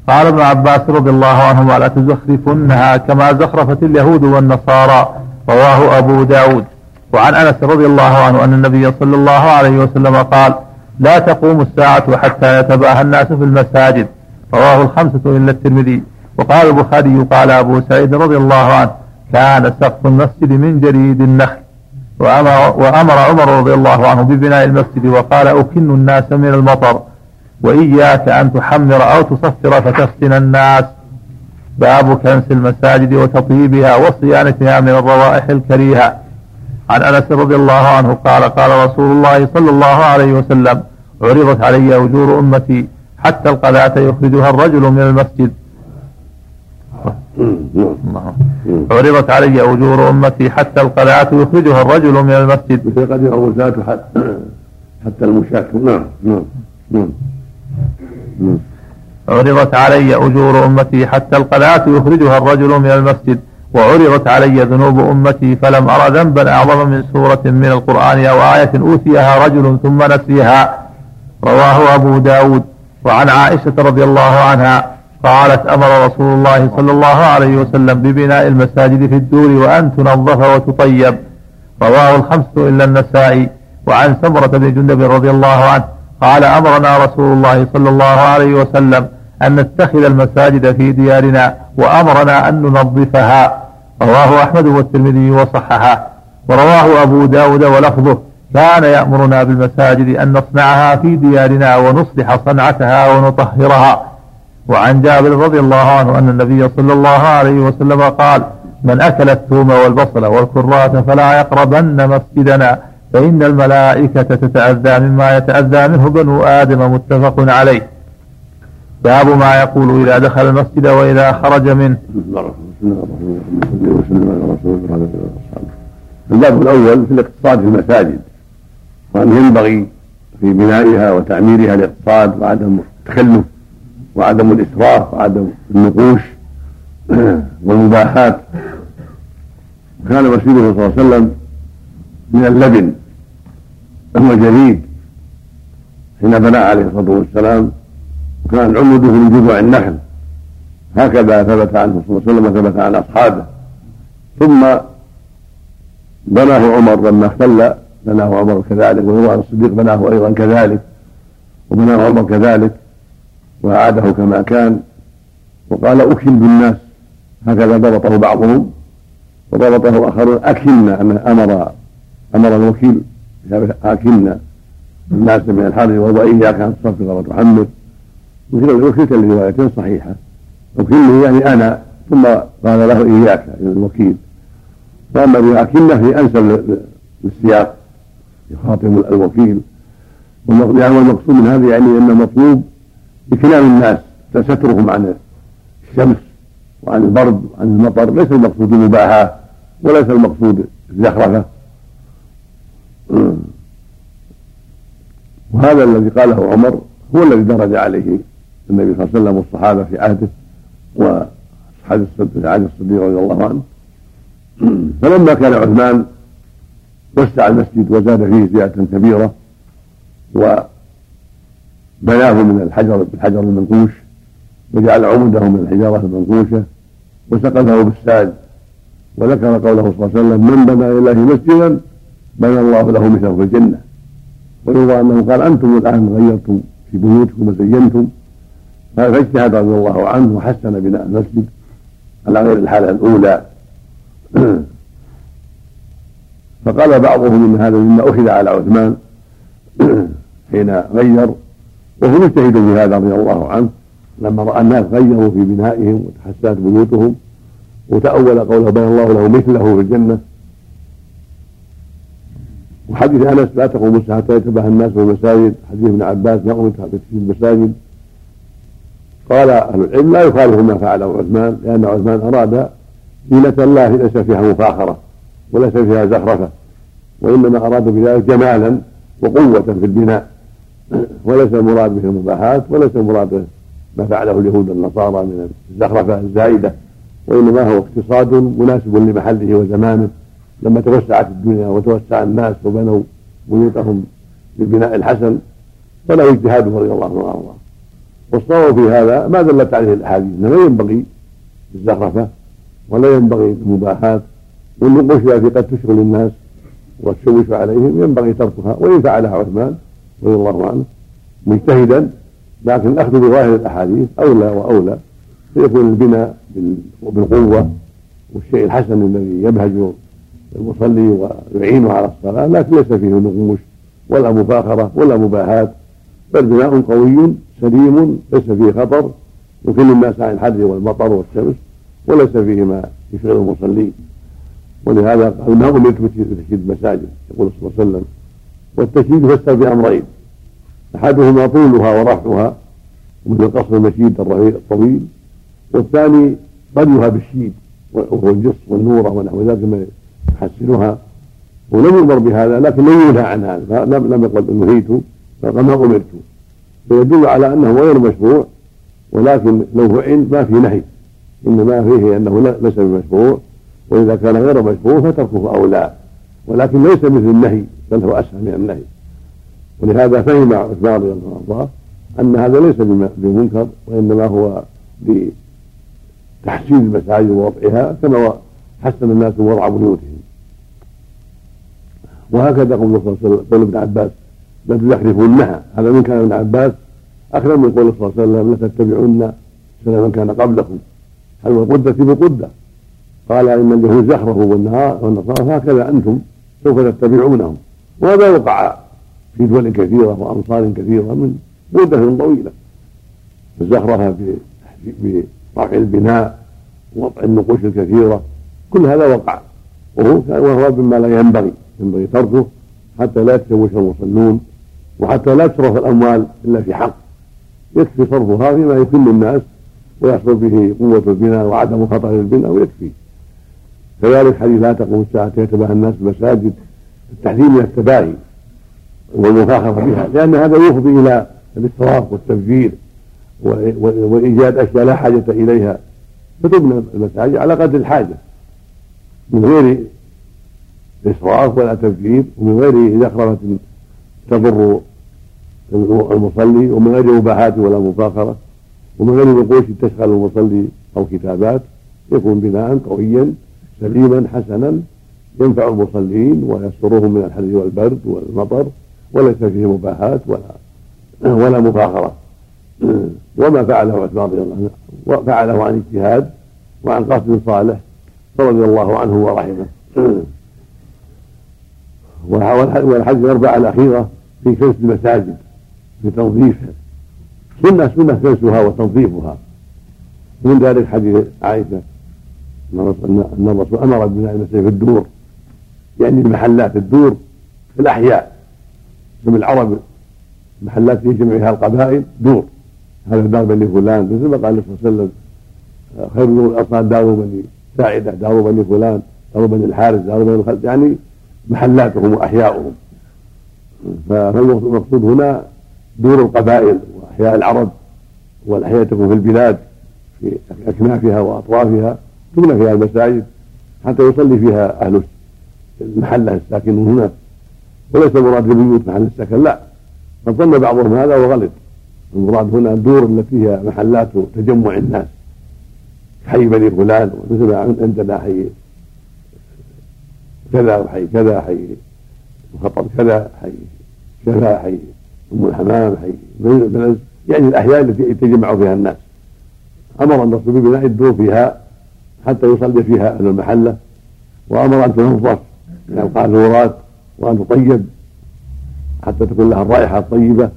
A: قال ابن عباس رضي الله عنهما لا تزخرفنها كما زخرفت اليهود والنصارى رواه أبو داود وعن أنس رضي الله عنه أن النبي صلى الله عليه وسلم قال لا تقوم الساعة حتى يتباهى الناس في المساجد. رواه الخمسة إلا الترمذي. وقال البخاري قال أبو سعيد رضي الله عنه كان سقف المسجد من جريد النخل. وأمر, وأمر عمر رضي الله عنه ببناء المسجد وقال أكن الناس من المطر وإياك أن تحمر أو تصفر فتفتن الناس. باب كنس المساجد وتطيبها وصيانتها من الروائح الكريهة. عن أنس رضي الله عنه قال قال رسول الله صلى الله عليه وسلم عرضت علي أجور أمتي حتى القلاة يخرجها الرجل من المسجد. نعم. عرضت علي أجور أمتي حتى القلعة يخرجها الرجل من المسجد.
B: مثل قد الغزاة حتى المشاة. نعم نعم
A: نعم. عرضت علي أجور أمتي حتى القلعة يخرجها الرجل من المسجد. وعرضت علي ذنوب أمتي فلم أرى ذنبا أعظم من سورة من القرآن أو آية أوتيها رجل ثم نسيها. رواه أبو داود. وعن عائشة رضي الله عنها قالت أمر رسول الله صلى الله عليه وسلم ببناء المساجد في الدور وأن تنظف وتطيب. رواه الخمسة إلا النسائي. وعن سمرة بن جندب رضي الله عنه قال أمرنا رسول الله صلى الله عليه وسلم أن نتخذ المساجد في ديارنا وأمرنا أن ننظفها. رواه أحمد والترمذي وصححه. ورواه أبو داود ولفظه. كان يأمرنا بالمساجد أن نصنعها في ديارنا ونصلح صنعتها ونطهرها. وعن جابر رضي الله عنه أن النبي صلى الله عليه وسلم قال من أكل الثوم والبصل والكراث فلا يقربن مسجدنا فإن الملائكة تتأذى مما يتأذى منه بنو آدم. متفق عليه. باب ما يقول إذا دخل المسجد وإذا خرج منه.
B: الباب الأول في الاقتصاد في المساجد وأن ينبغي في بنائها وتعميرها الاقتصاد وعدم التكلف وعدم الإسراف وعدم النقوش والمباحات. وكان مسجده صلى الله عليه وسلم من اللبن وهو جديد حين بنى عليه الصلاة والسلام. وكان عمده من جذوع النخل هكذا ثبت عنه صلى الله عليه وسلم وثبت عن أصحابه. ثم بناه عمر لما اختل بناه عمر كذلك وهو الصديق بناه أيضا كذلك وبناه عمر كذلك وأعاده كما كان. وقال أكل بالناس. هكذا ضبطه بعضهم وضبطه آخرون أكلنا أن أمر أمر الوكيل أكلنا الناس من الحر وهو إياك أن تصفق وتحمل. مثل وكلت لرواية صحيحة. وكلني يعني أنا ثم قال له إياك الوكيل. فأما أكلنا في أنسب للسياق يخاطب الوكيل. يعني والمقصود من هذا يعني أن المطلوب بكلام الناس سترهم عن الشمس وعن البرد وعن المطر. ليس المقصود المباحة وليس المقصود الزخرفة. وهذا الذي قاله عمر هو الذي درج عليه. النبي صلى الله عليه وسلم والصحابة في عهده وأصحاب في عهد الصديق رضي الله عنه. فلما كان عثمان وسع المسجد وزاد فيه زيادة كبيرة و بناه من الحجر بالحجر المنقوش وجعل عمده من الحجارة المنقوشة وسقفه بالساج وذكر قوله صلى الله عليه وسلم من بنى لله مسجدا بنى الله له مثله في الجنة. ويروى أنه قال أنتم الآن غيرتم في بيوتكم وزينتم فاجتهد رضي الله عنه وحسن بناء المسجد على غير الحالة الأولى. فقال بعضهم إن هذا مما أخذ على عثمان حين غير وهو مجتهد في هذا رضي الله عنه. لما رأى الناس غيروا في بنائهم وتحسنت بيوتهم وتأول قوله بين الله له مثله في الجنة. وحديث أنس لا تقوم الساعة حتى يتبع الناس في المساجد. حديث ابن عباس يقوم في المساجد. قال أهل العلم لا يخالف ما فعله عثمان لأن عثمان أراد زينة الله ليس فيها مفاخرة وليس فيها زخرفة وإنما أراد بذلك جمالا وقوة في البناء. وليس المراد به المباحات وليس المراد ما فعله اليهود والنصارى من الزخرفة الزائدة وإنما هو اقتصاد مناسب لمحله وزمانه. لما توسعت الدنيا وتوسع الناس وبنوا بيوتهم بالبناء الحسن فله اجتهاده رضي الله عنه. والصواب في هذا ما دلت عليه الأحاديث إنما ينبغي الزخرفة ولا ينبغي المباحات والنقوش التي قد تشغل الناس والتشوش عليهم ينبغي تركها وإن فعلها عثمان رضي الله عنه مجتهدا لكن الأخذ بظاهر الأحاديث أولى وأولى فيكون البناء بالقوة والشيء الحسن الذي يبهج المصلي ويعينه على الصلاة لكن ليس فيه نقوش ولا مفاخرة ولا مباهات بل بناء قوي سليم ليس فيه خطر يكل الناس عن الحر والمطر والشمس وليس فيه ما يشغل المصلين ولهذا قال ما أمرت بتشييد المساجد يقول صلى الله عليه وسلم. والتشييد يفسر بأمرين. أحدهما طولها ورفعها ومثل قصر المشيد الطويل والثاني طليها بالشيد وهو الجص والنوره ونحو ذلك ما يحسنها. ولم يؤمر بهذا لكن لم ينهى عن هذا لم يقل نهيت. فقال ما امرت فيدل على أنه غير مشروع ولكن لو فعل ما في نهي. إنما فيه أنه ليس بمشروع وإذا كان غير مشروع فتركه اولى ولكن ليس مثل النهي بل هو أسهل من النهي. ولهذا فهم عثمان رضي الله عنه أن هذا ليس بمنكر وإنما هو بتحسين المساجد ووضعها كما حسن الناس وضع بيوتهم. وهكذا قول قول ابن عباس لا تزخرفونها هذا من كان ابن عباس اكرم من قول صلى الله عليه وسلم لتتبعن سنة من كان قبلكم. هل القدة بقدة قال إن اليهود زخرفوا بالنهار والنصارى هكذا أنتم سوف تتبعونهم. وهذا وقع في دول كثيرة وأمصار كثيرة من مدة طويلة. الزخرفة برفع البناء ووضع النقوش الكثيرة. كل هذا وقع. وهو وهو مما لا ينبغي. ينبغي تركه حتى لا يتشوش المصلون. وحتى لا تصرف الأموال إلا في حق. يكفي صرفها فيما يكل الناس ويحصل به قوة البناء وعدم خطر البناء ويكفي. كذلك حديث لا تقوم الساعة يتباهى الناس المساجد التحذير من التباهي والمفاخرة بها لأن هذا يفضي إلى الإسراف والتبذير وإيجاد أشياء لا حاجة إليها. فتبنى المساجد على قدر الحاجة. من غير إسراف ولا تبذير ومن غير زخرفة تضر المصلي ومن غير مباحات ولا مفاخرة ومن غير نقوش تشغل المصلي أو كتابات يكون بناء قويا سليما حسنا ينفع المصلين ويسترهم من الحر والبرد والمطر وليس فيه مباحات ولا ولا مفاخرة وما فعله عثمان رضي الله عنه فعله عن اجتهاد وعن قصد صالح رضي الله عنه ورحمه. والحج الأربعة الأخيرة في كنس المساجد. في تنظيفها سنة سنة كنسها وتنظيفها. ومن ذلك حديث عائشة أن الرسول أمر ببناء المساجد في الدور. يعني المحلات الدور في الأحياء. من العرب محلات في جمعها القبائل دور. هذا دار بني فلان مثل ما قال صلى الله عليه وسلم خير دور الأصنام دار بني ساعدة دار بني فلان دار بني الحارث دار بني الخلد يعني محلاتهم وأحياؤهم. فالمقصود هنا دور القبائل وأحياء العرب والأحياء تكون في البلاد في أكنافها وأطرافها تبنى فيها المساجد حتى يصلي فيها أهل المحلة الساكنون هناك وليس المراد البيوت محل السكن لا. قد ظن بعضهم هذا وغلط. المراد هنا الدور التي هي محلات تجمع الناس. حي بني فلان مثل عندنا حي كذا وحي كذا حي وخطب كذا حي كذا حي أم الحمام حي بلد يعني الأحياء التي يتجمع فيها الناس. أمر الرسول ببناء الدور فيها حتى يصلي فيها أهل المحلة وأمر أن تنظف من القاذورات وأن تطيب حتى تكون لها الرائحة الطيبة.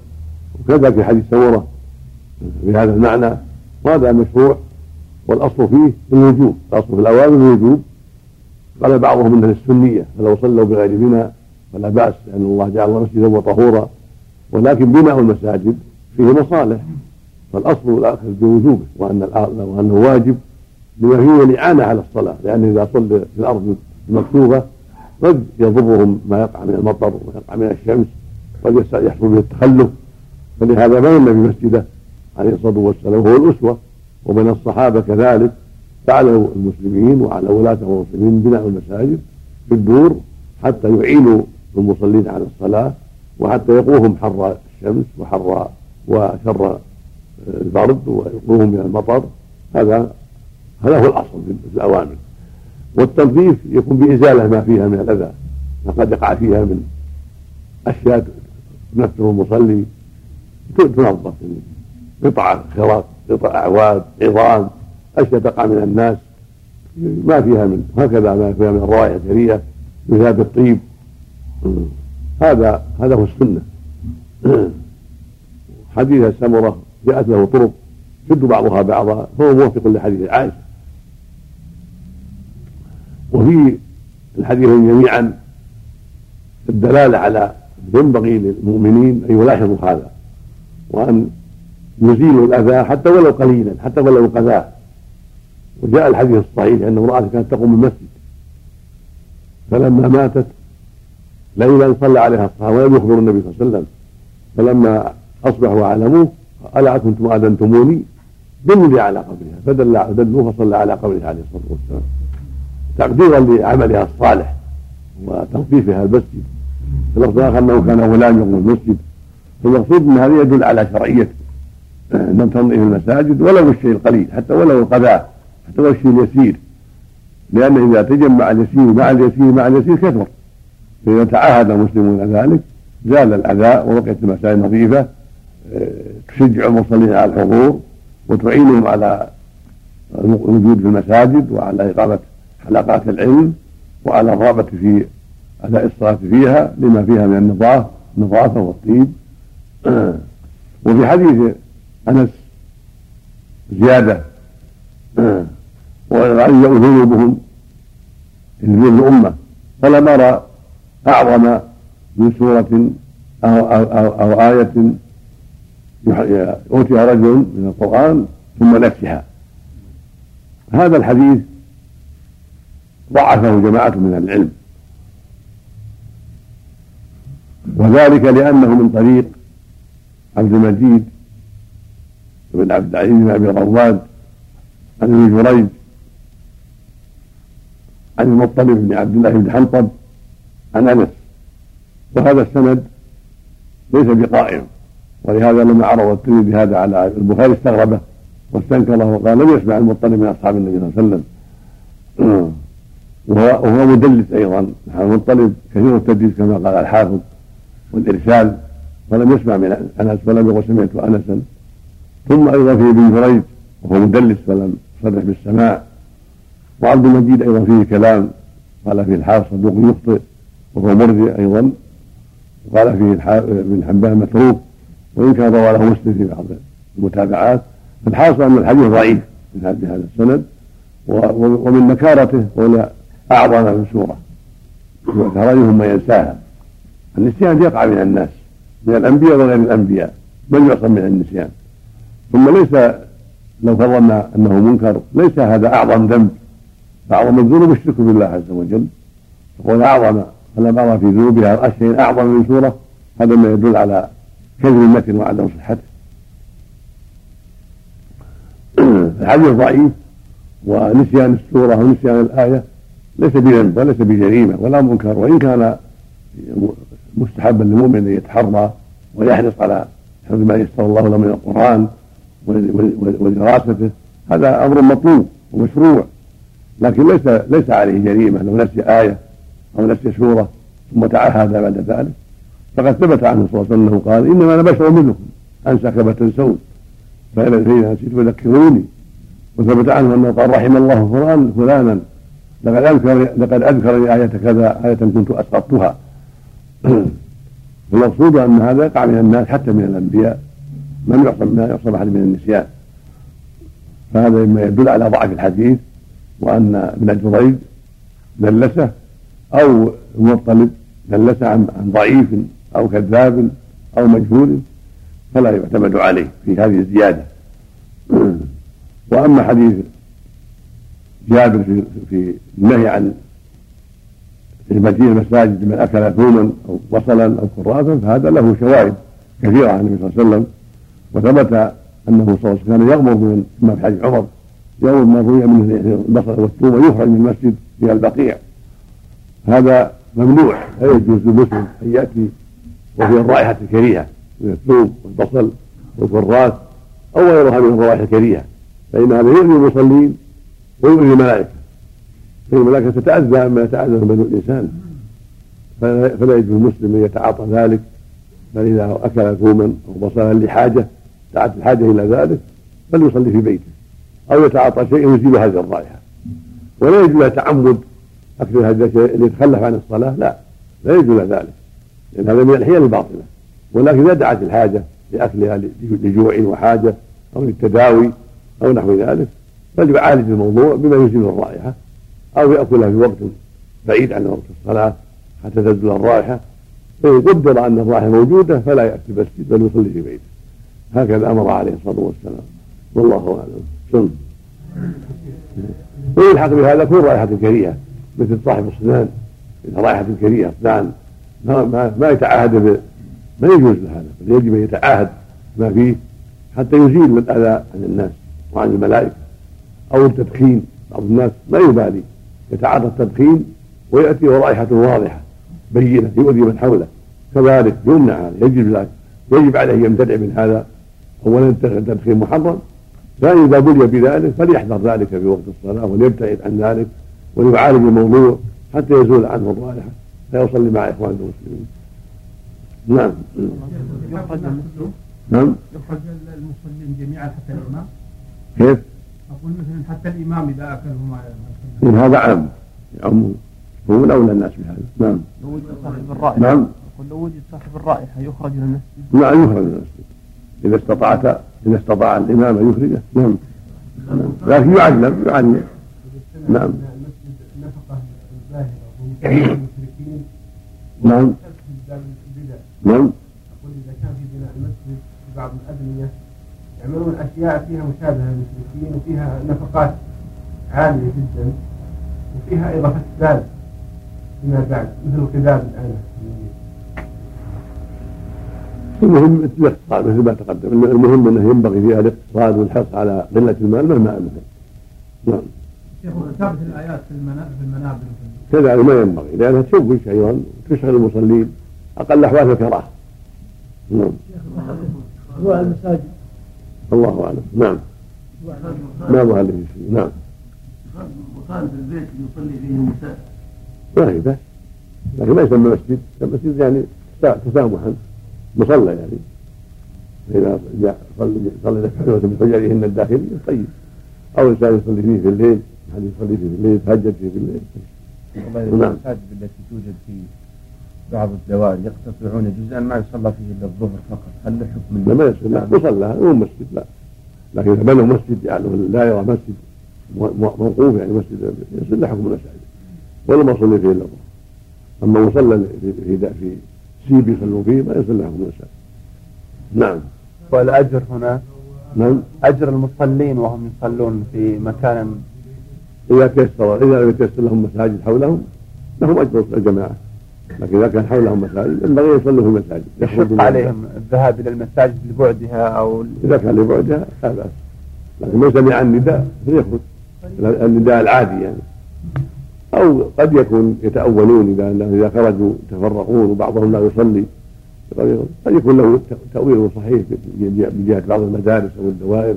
B: وكذا في حديث سمرة بهذا المعنى. وهذا مشروع والأصل فيه الوجوب. الأصل في الأوامر الوجوب. قال بعضهم انها للسنية فلو صلوا بغير بناء فلا بأس لأن الله جعل مسجدا وطهورا ولكن بناء المساجد فيه مصالح. فالأصل الآخر بوجوبه وأن وأنه واجب لما فيه الإعانة على الصلاة. لأن إذا صلى في الأرض المكتوبه قد يضرهم ما يقع من المطر وما يقع من الشمس قد يحصل به التخلف. فلهذا بنى النبي مسجده عليه الصلاة والسلام وهو الأسوة. وبين الصحابة كذلك فعلى المسلمين وعلى ولاة المسلمين بناء المساجد في الدور حتى يعينوا المصلين على الصلاة. وحتى يقوهم حر الشمس وحر وشر البرد ويقوهم من المطر هذا هذا هو الأصل في الأوامر. والتنظيف يكون بإزالة ما فيها من الأذى ما قد يقع فيها من أشياء تنفر المصلي تنظف قطع خراط قطع أعواد عظام أشياء تقع من الناس ما فيها من هكذا ما فيها من الروائح الكريهة بذهاب الطيب. هذا هذا هو السنة. حديث السمرة جاءت له طرق شد بعضها بعضا فهو موافق لحديث عائشة. وفي الحديثين جميعا الدلالة على ينبغي للمؤمنين أن يلاحظوا هذا وأن يزيلوا الأذى حتى ولو قليلا حتى ولو قذاه. وجاء الحديث الصحيح أن امرأة كانت تقوم المسجد فلما ماتت ليلا صلى عليها الصحابة ولم يخبر النبي صلى الله عليه وسلم. فلما أصبحوا وعلموه الا كنتم آذنتموني؟ دلوا لي على قبرها فدل دلوه فصلى على قبرها عليه الصلاة والسلام. تقديرا لعملها الصالح وتنظيفها المسجد. اللفظ الآخر إنه كان غلام يقوم المسجد فالمقصود ان هذا يدل على شرعية ان تنظيف المساجد ولو الشيء القليل حتى ولو القذاه حتى ولو الشيء اليسير. لأن إذا تجمع اليسير مع اليسير مع اليسير كثر. فإذا تعاهد المسلمون ذلك زال الأذى وبقيت المساجد نظيفة آه، تشجع المصلين على الحضور وتعينهم على الوجود في المساجد وعلى إقامة حلقات العلم وعلى الرغبة في أداء الصلاة فيها لما فيها من النظافة النظافة والطيب. وفي حديث أنس زيادة ويعزأ ذنوبهم ذنوب الأمة. فلم أرى أعظم من سورة أو, أو, أو, أو آية أوتيها رجل من القرآن ثم نسيها هذا الحديث ضعفه جماعة من العلم. وذلك لأنه من طريق عبد المجيد بن عبد العزيز بن أبي رواد عن ابن جريج عن المطلب بن عبد الله بن حنطب عن أنس. وهذا السند ليس بقائم ولهذا لما عرض الترمذي هذا على البخاري استغربه واستنكره وقال لم يسمع المطلب من أصحاب النبي صلى الله عليه وسلم. وهو, مدلس أيضا. المطلب كثير التدليس كما قال الحافظ والإرسال ولم يسمع من أنس ولم يقل سمعت انسا. ثم أيضا في ابن جريج وهو مدلس فلم يصرح بالسماع. وعبد المجيد أيضا فيه كلام قال فيه الحافظ صدوق يخطئ. وهو مرجع أيضا وقال فيه ابن حبان متروك وإن كان روى له مسلم في بعض المتابعات فالحاصل أن الحديث ضعيف من هذا السند ومن نكارته قول أعظم من سوره وكرههم من ينساها. النسيان يقع من الناس من الأنبياء وغير الأنبياء بل يعصم من النسيان. ثم ليس لو فرضنا أنه منكر ليس هذا أعظم ذنب. أعظم الذنوب الشرك بالله عز وجل. يقول اعظم ارى في ذنوبها شيء أعظم من سوره هذا ما يدل على كذب المتن وعدم صحته. الحديث ضعيف ونسيان السورة ونسيان الآية ليس بذنب وليس بجريمة ولا منكر وإن كان مستحبا للمؤمن أن يتحرى ويحرص على حفظ ما يسر الله له من القرآن ودراسته هذا أمر مطلوب ومشروع لكن ليس ليس عليه جريمة لو نسي آية أو نسي سوره ثم تعهد بعد ذلك فقد ثبت عنه صلى الله عليه وسلم أنه قال إنما أنا بشر مثلكم انسى كما تنسون. فإذا نسيت فذكروني وثبت عنه أنه قال رحم الله فلان فلانا. لقد اذكر لقد اذكرني آية كذا آية كنت اسقطتها المقصود أن هذا يقع من الناس حتى من الأنبياء. من يعصم ما يعصم أحد من النسيان. فهذا مما يدل على ضعف الحديث وأن ابن جريج دلسه أو المطلب دلسه عن ضعيف أو كذاب أو مجهول فلا يعتمد عليه في هذه الزيادة. وأما حديث جابر في في النهي عن المجيء المساجد من أكل ثوما أو بصلا أو كراسا فهذا له شواهد كثيرة عن النبي صلى الله عليه وسلم. وثبت أنه صلى الله عليه وسلم كان يغمر من كما في حديث عمر يغمر ما روي منه البصل والثوم ويخرج من المسجد إلى البقيع. هذا ممنوع لا يجوز للمسلم أن يأتي وفي الرائحة الكريهة من الثوم والبصل والكراس أو غيرها من الروائح الكريهة. فإن هذا يؤذي المصلين ويؤذي الملائكة. فإن الملائكة تتأذى مما يتأذى من الإنسان. فلا يجوز المسلم أن يتعاطى ذلك. بل إذا أكل ثوما أو بصلا لحاجة دعت الحاجة إلى ذلك فليصلي في بيته. أو يتعاطى شيء يزيل هذه الرائحة. ولا يجوز تعمد أكل هذا الشيء اللي يتخلف عن الصلاة؟ لا لا يجوز ذلك لأن هذا من الحيل الباطلة. ولكن إذا دعت الحاجة لأكلها لجوع وحاجة أو للتداوي أو نحو ذلك فليعالج الموضوع بما يزيل الرائحة أو يأكلها في وقت بعيد عن وقت الصلاة حتى تزول الرائحة. فإن قدر أن الرائحة موجودة فلا يأتي المسجد بل يصلي في بيته. هكذا أمر عليه الصلاة والسلام. والله أعلم. ويلحق بهذا كل رائحة كريهة. مثل صاحب السنان إذا رائحة كريهة أسنان ما, ما, ما يتعاهد ما يجوز هذا بل يجب أن يتعاهد ما فيه حتى يزيل الأذى عن الناس وعن الملائكة أو التدخين. بعض الناس ما يبالي يتعاطى التدخين ويأتي ورائحة واضحة بينة يؤذي من حوله. كذلك يمنع هذا يجب ذلك يجب عليه أن يمتنع من هذا. اولا التدخين محرم ثانيا إذا بلي بذلك فليحذر ذلك في وقت الصلاة وليبتعد عن ذلك. وليعالج الموضوع حتى يزول عنه الرائحه فيصلي مع إخوانه المسلمين. نعم. نعم.
K: يخرج المصلين جميعا حتى الامام.
B: كيف؟
K: أقول مثلا حتى الامام اذا اكلهما
B: من هذا عام يعم هو أولى الناس بهذا نعم
L: لو وجد صاحب الرائحه
B: نعم
L: لو وجد صاحب الرائحه يخرج من المسجد
B: نعم يخرج من المسجد إذا استطعت إذا استطاع الإمام ان يخرجه نعم لكن يعلم يعلم نعم نعم. نعم.
F: أقول إذا كان في بناء المسجد في بعض الأبنية يعملون أشياء فيها مشابهة للمشركين وفيها نفقات عالية جدا وفيها أيضا فساد فيما بعد مثل القذاب الآن.
B: المهم الاقتصاد مثل ما تقدم المهم أنه ينبغي فيها الاقتصاد والحرص على قلة المال مهما أمكن. نعم.
K: ثابت الآيات في في المنابر.
B: كذلك ما ينبغي لأنها تشوش أيضا وتشغل المصلين أقل أحوال الكراهه نعم.
I: المساجد.
B: الله أعلم. نعم. ما ظهر لي شيء نعم.
M: مكان في البيت يصلي فيه النساء
B: ما هي بس. لكن ما يسمى مسجد. المسجد يعني تسامحا. مصلى يعني. إذا إذا صلى صلى من حجرهن الداخلية طيب. أو إنسان يصلي فيه في الليل. أحد يصلي فيه في الليل يتهجد فيه في الليل.
E: نعم. المساجد التي توجد في بعض الدوائر يقتطعون جزءا ما يصلى فيه إلا الظهر فقط. هل له حكم
B: لا ما يصير لا مصلى. مو مسجد لا. لكن إذا بنوا مسجد يعني لا يرى مسجد موقوف يعني مسجد يصير له حكم المساجد ولا ما صلي فيه إلا الظهر. أما مصلى في في سيب يصلون فيه ما يصير له حكم المساجد نعم.
G: والأجر هنا؟
B: نعم.
G: أجر المصلين وهم يصلون في مكان
B: إذا تيسر إذا لم يتيسر لهم مساجد حولهم لهم أجر الجماعة. لكن إذا كان حولهم مساجد ينبغي يصلوا في المساجد.
G: يشق عليهم الذهاب إلى المساجد لبعدها أو
B: إذا كان لبعدها لا بأس. لكن من سمع النداء فليخرج. النداء العادي يعني. أو قد يكون يتأولون إذا إذا خرجوا يتفرقون وبعضهم لا يصلي. قد يكون له تأويل صحيح من جهة بعض المدارس أو الدوائر.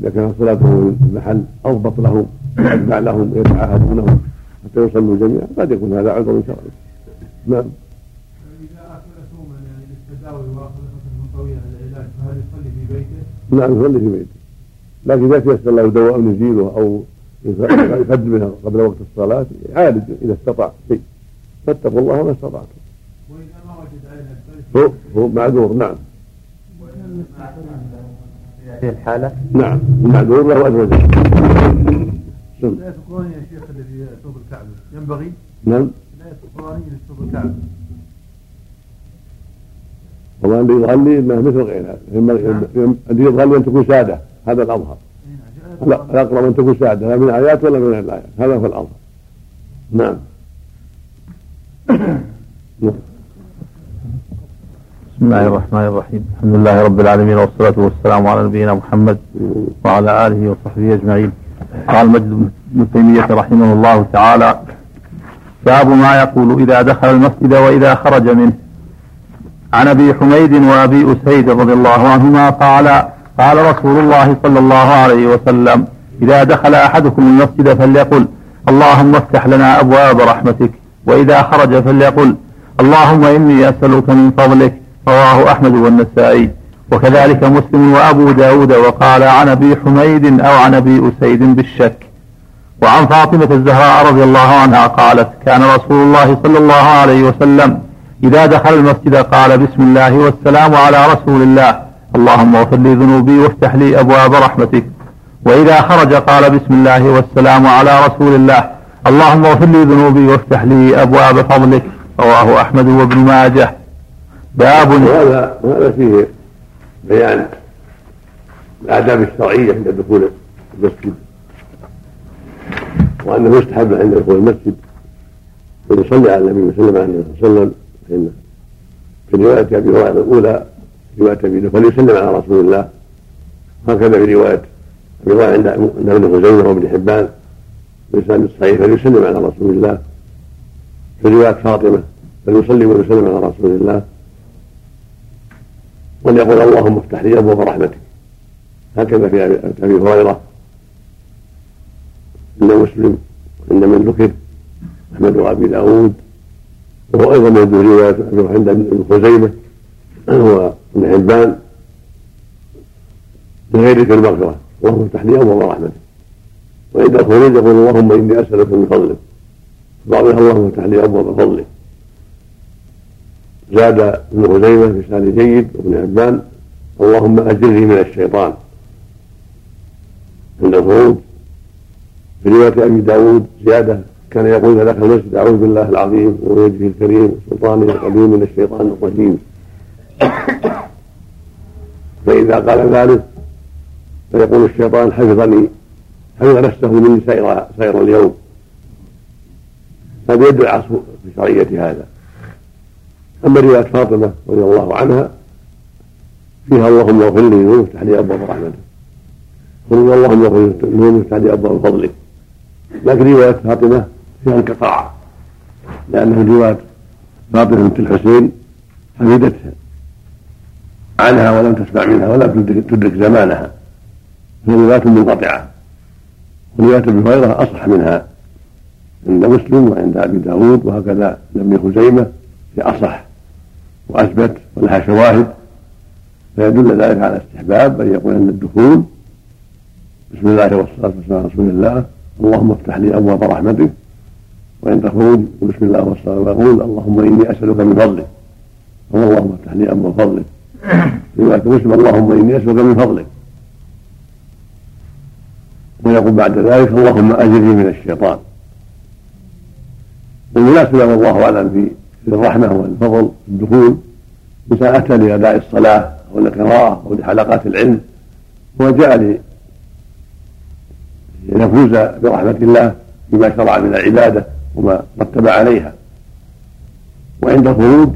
B: إذا كانت صلاتهم في المحل أضبط لهم. أجمع لهم ويتعاهدونهم حتى يصلوا جميعا. قد يكون هذا عذر شرعي. نعم. نعم يصلي في بيته. لكن إذا تيسر له دواء يزيله أو يفد منها قبل وقت الصلاة يعالج إذا استطاع شيء. فاتقوا الله ما استطعتم. هو هو معذور نعم.
G: في الحالة؟
B: نعم المعذور له أجر. نعم.
N: القرآنية يا شيخ اللي في ثوب الكعبة ينبغي؟
B: نعم.
N: الآية القرآنية اللي في ثوب الكعبة
B: طبعا اللي يظهر انه مثل غير هذا ينبغي- الذي يظهر لي أن تكون سادة. هذا الأظهر. لا الاقرب ان تكون سادة. لا من الايات ولا من غير الآيات. هذا هو الأظهر. نعم. نعم.
A: بسم الله الرحمن الرحيم. الحمد لله رب العالمين والصلاة والسلام على نبينا محمد وعلى آله وصحبه أجمعين. قال مجد بن تيمية رحمه الله تعالى باب ما يقول إذا دخل المسجد وإذا خرج منه. عن أبي حميد وأبي أسيد رضي الله عنهما قال قال رسول الله صلى الله عليه وسلم إذا دخل أحدكم المسجد فليقل اللهم افتح لنا أبواب رحمتك. وإذا خرج فليقل اللهم إني أسألك من فضلك. رواه أحمد والنسائي. وكذلك مسلم وأبو داود وقال عن أبي حميد أو عن أبي أسيد بالشك. وعن فاطمة الزهراء رضي الله عنها قالت كان رسول الله صلى الله عليه وسلم إذا دخل المسجد قال بسم الله والسلام على رسول الله. اللهم اغفر لي ذنوبي وافتح لي أبواب رحمتك. وإذا خرج قال بسم الله والسلام على رسول الله. اللهم اغفر لي ذنوبي وافتح لي أبواب فضلك. رواه أحمد وابن ماجه. باب
B: وهذا وهذا فيه بيان الآداب الشرعية عند دخول المسجد. وأنه يستحب عند دخول المسجد أن يصلي على النبي صلى الله عليه وسلم فإن في رواية أبي هريرة الأولى رواية أبي فليسلم على رسول الله. هكذا في رواية في رواية عند عند ابن خزيمة وابن حبان بلسان الصحيح فليسلم على رسول الله. في رواية فاطمة فليصلي ويسلم على رسول الله. وليقول اللهم افتح لي ابواب رحمتك هكذا في ابي هريرة. عند مسلم عند من ذكر أحمد وابي داود. وهو أيضا موجود رواية عند ابن خزيمة. وابن حبان. من غير ذكر المغفرة. اللهم افتح لي ابواب رحمتك وعند الخروج يقول اللهم إني أسألك من فضلك. بعضها اللهم افتح لي ابواب فضلك زاد ابن خزيمة في سناد جيد وابن حبان. اللهم أجرني من الشيطان. عند الخروج في رواية أبي داود زيادة كان يقول دخل المسجد أعوذ بالله العظيم ووجهه الكريم وسلطانه القديم من الشيطان الرجيم. فإذا قال ذلك فيقول الشيطان حفظني حفظ نفسه مني سائر سائر اليوم. هذا يدل على في شرعية هذا. أما رواية فاطمة رضي الله عنها فيها اللهم اغفر لي وافتح لي أبواب رحمتك قل اللهم اغفر لي وافتح لي أبواب فضلك لكن رواية فاطمة فيها انقطاع لأنه رواية فاطمة بنت الحسين حفظتها. عنها ولم تسمع منها ولم تدرك زمانها. هي رواية منقطعة. ورواية أبي هريرة أصح منها. عند مسلم وعند أبي داود وهكذا. ابن خزيمة في أصح. وأثبت ولها شواهد فيدل ذلك على استحباب أن يقول عند الدخول. بسم الله والصلاة والسلام على رسول الله. اللهم افتح لي أبواب رحمتك. وعند الخروج بسم الله والصلاة ويقول اللهم إني أسألك من فضلك. اللهم افتح لي أبواب فضلك. رواية مسلم اللهم إني أسألك من فضلك. ويقول بعد ذلك اللهم أجرني من الشيطان. والمناسبة والله أعلم في للرحمة والفضل في الدخول إنسان أتى لأداء الصلاة أو لقراءة أو لحلقات العلم هو جاء ليفوز برحمة الله بما شرع من العبادة وما رتب عليها. وعند الخروج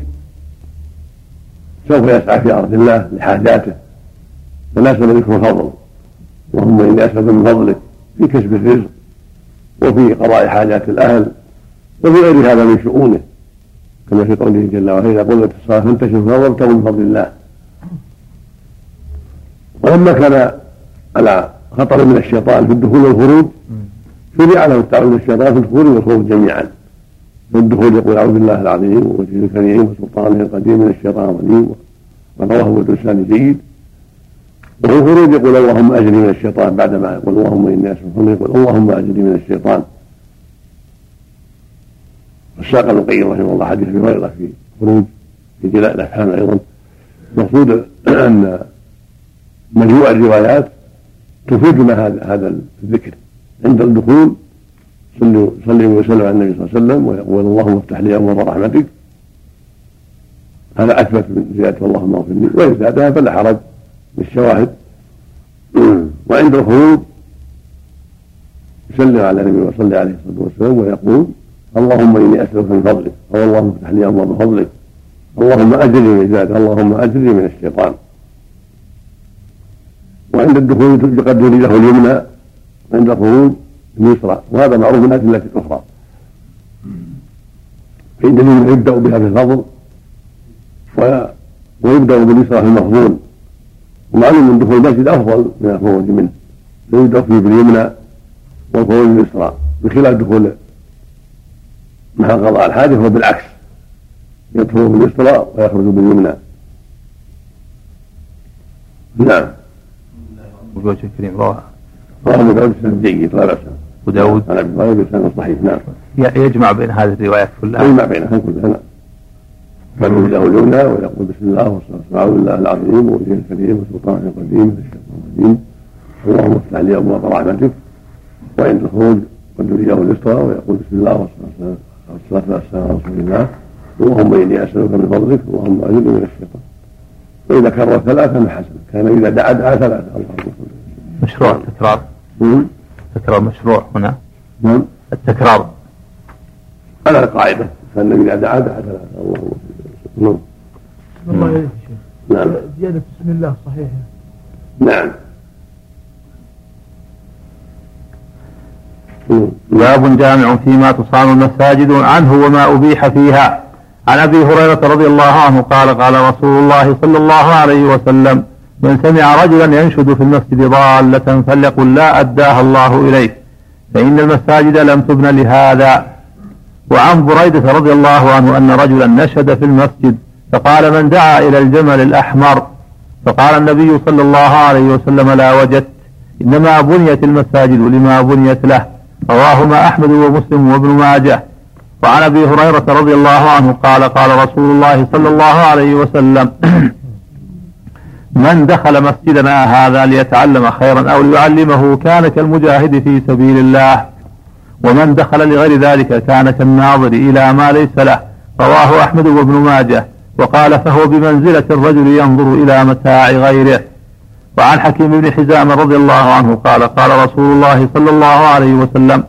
B: سوف يسعى في أرض الله لحاجاته. فناسب ذكر فضل. اللهم إني أسألك من فضلك في كسب الرزق وفي قضاء حاجات الأهل وفي غير هذا من شؤونه. كما في قوله جل وعلا إذا قلت الصلاة فانتشروا وابتغوا من فضل الله. ولما كان على خطر من الشيطان في الدخول والخروج شرع له التعوذ من الشيطان في الدخول والخروج جميعا. في الدخول يقول أعوذ بالله العظيم ووجهه الكريم وسلطانه القديم من الشيطان الرجيم ورواه بلسان جيد. وفي الخروج يقول اللهم اجري من الشيطان بعدما يقول اللهم إني أسألك يقول اللهم اجري من الشيطان. وساق ابن القيم رحمه الله حديث ابي هريره في خروج في جلاء الافهام أيضا. المقصود أن مجموع الروايات تفيدنا هذا هذا الذكر. عند الدخول صلوا صلي وسلم على النبي صلى الله عليه وسلم ويقول اللهم افتح لي ابواب رحمتك. هذا أثبت من زيادة اللهم اغفر لي. وإن زادها فلا حرج بالشواهد وعند الخروج يسلم على النبي وصلى عليه الصلاة والسلام ويقول اللهم إني أسألك من فضلك أو اللهم افتح لي أبواب فضلك اللهم أجرني من ذلك اللهم أجرني من الشيطان. وعند الدخول يقدر له اليمنى عند الخروج اليسرى وهذا معروف من الأدلة الأخرى. فإن اليمنى يبدأ بها في الفضل ويبدأ باليسرى في المفضول ومعلوم أن دخول المسجد أفضل من الخروج منه فيبدا فيه باليمنى والخروج باليسرى بخلاف دخول مع قضاء الحاجة هو بالعكس. يدخل باليسرى ويخرج باليمنى. نعم.
A: بوجه الكريم رواه
B: رواه ابو داود بسند جيد لا بأس.
A: وداود؟
B: عن ابي طالب بسند صحيح نعم.
A: يجمع بين هذه الروايات كلها؟
B: يجمع بينها كلها نعم. فالوجه له اليمنى ويقول بسم الله والصلاة على الله العظيم ووجه الكريم وسلطانه القديم من الشيطان الرجيم اللهم افتح لي أبواب رحمتك وعند الخروج قد له اليسرى ويقول بسم الله والصلاة والسلام. على رسول الله. اللهم إني أسألك من فضلك اللهم اجرني من الشيطان. فإذا كرر ثلاثة فحسن كان إذا دعا دعا ثلاثة. اللهم
A: مشروع التكرار. التكرار مشروع هنا.
B: نعم.
A: التكرار.
B: على القاعدة. فالنبي إذا دعا دعا ثلاثة. اللهم نعم.
K: الله عليك
B: نعم.
K: زيادة بسم الله صحيحة
B: نعم.
A: باب جامع فيما تصان المساجد عنه وما أبيح فيها. عن أبي هريرة رضي الله عنه قال قال رسول الله صلى الله عليه وسلم من سمع رجلا ينشد في المسجد ضالة فليقل لا أداها الله إليك فإن المساجد لم تبن لهذا. وعن بريدة رضي الله عنه أن رجلا نشد في المسجد فقال من دعا إلى الجمل الأحمر؟ فقال النبي صلى الله عليه وسلم لا وجدت إنما بنيت المساجد لما بنيت له. رواهما أحمد ومسلم وابن ماجه. وعن أبي هريرة رضي الله عنه قال قال رسول الله صلى الله عليه وسلم من دخل مسجدنا هذا ليتعلم خيرا أو ليعلمه كان كالمجاهد في سبيل الله. ومن دخل لغير ذلك كان كالناظر إلى ما ليس له. رواه أحمد وابن ماجه. وقال فهو بمنزلة الرجل ينظر إلى متاع غيره. وعن حكيم بن حزام رضي الله عنه قال قال رسول الله صلى الله عليه وسلم